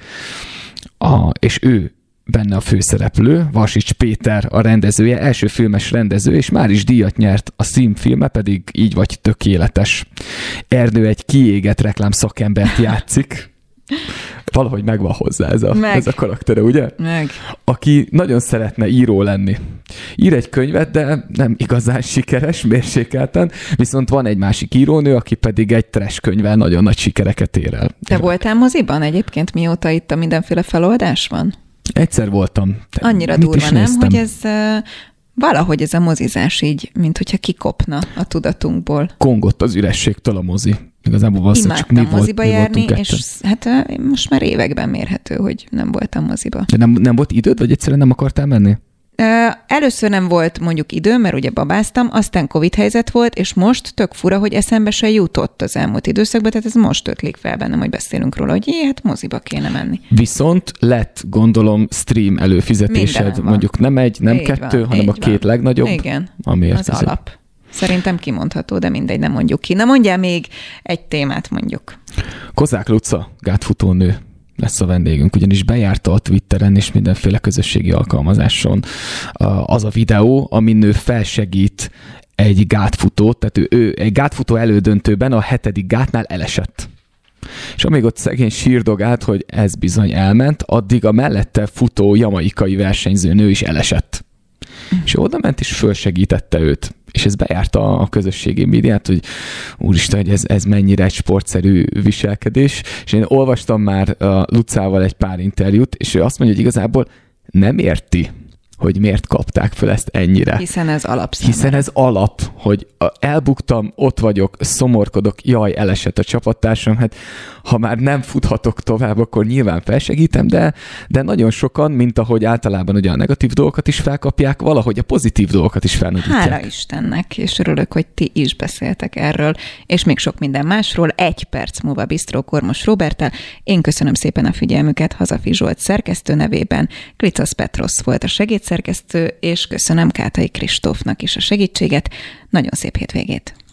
a, és ő benne a főszereplő, Varsics Péter a rendezője, első filmes rendező, és már is díjat nyert, a színfilme pedig így vagy tökéletes. Erdő egy kiégett reklám szakembert játszik, valahogy megvan hozzá ez a, Meg. ez a karaktere, ugye? Meg. Aki nagyon szeretne író lenni. Ír egy könyvet, de nem igazán sikeres, mérsékelten, viszont van egy másik írónő, aki pedig egy trash könyvvel nagyon nagy sikereket ér el. Te voltál moziban egyébként, mióta itt a mindenféle feloldás van? Egyszer voltam. Te Annyira durva, nem? Hogy ez valahogy ez a mozizás így, mint hogyha kikopna a tudatunkból. Kongott az ürességtől a mozi. Igazából valószínűleg csak mi, moziba volt, járni, mi és hát most már években mérhető, hogy nem voltam moziba. De nem, nem volt időd, vagy egyszerűen nem akartál menni? Először nem volt mondjuk idő, mert ugye babáztam, aztán Covid helyzet volt, és most tök fura, hogy eszembe se jutott az elmúlt időszakban, tehát ez most ötlik fel bennem, hogy beszélünk róla, hogy jé, hát moziba kéne menni. Viszont lett, gondolom, stream előfizetésed, mondjuk nem egy, nem így kettő, van, hanem a két van. legnagyobb. Igen, amiért az alap. Szerintem kimondható, de mindegy, nem mondjuk ki. Na mondjál még egy témát mondjuk. Kozák Luca, gátfutónő lesz a vendégünk, ugyanis bejárta a Twitteren és mindenféle közösségi alkalmazáson az a videó, amin ő felsegít egy gátfutót, tehát ő, ő egy gátfutó elődöntőben a hetedik gátnál elesett. És amíg ott szegény sírdogált, hogy ez bizony elment, addig a mellette futó jamaikai versenyző nő is elesett. És oda ment és fölsegítette őt. És ez bejárta a közösségi médiát, hogy úristen, hogy ez, ez mennyire egy sportszerű viselkedés. És én olvastam már a Lucával egy pár interjút, és ő azt mondja, hogy igazából nem érti, hogy miért kapták fel ezt ennyire. Hiszen ez alap. Hiszen ez alap, hogy elbuktam, ott vagyok, szomorkodok, jaj, elesett a csapattársam, hát ha már nem futhatok tovább, akkor nyilván felsegítem, de, de nagyon sokan, mint ahogy általában ugye a negatív dolgokat is felkapják, valahogy a pozitív dolgokat is felnagyítják. Hála Istennek, és örülök, hogy ti is beszéltek erről, és még sok minden másról. Egy perc múlva Bistró Kormos Robertel. Én köszönöm szépen a figyelmüket Hazafi Zsolt szerkesztő nevében. Klicos Petros volt a segédszerkesztő, és köszönöm Kátai Kristófnak is a segítséget. Nagyon szép hétvégét!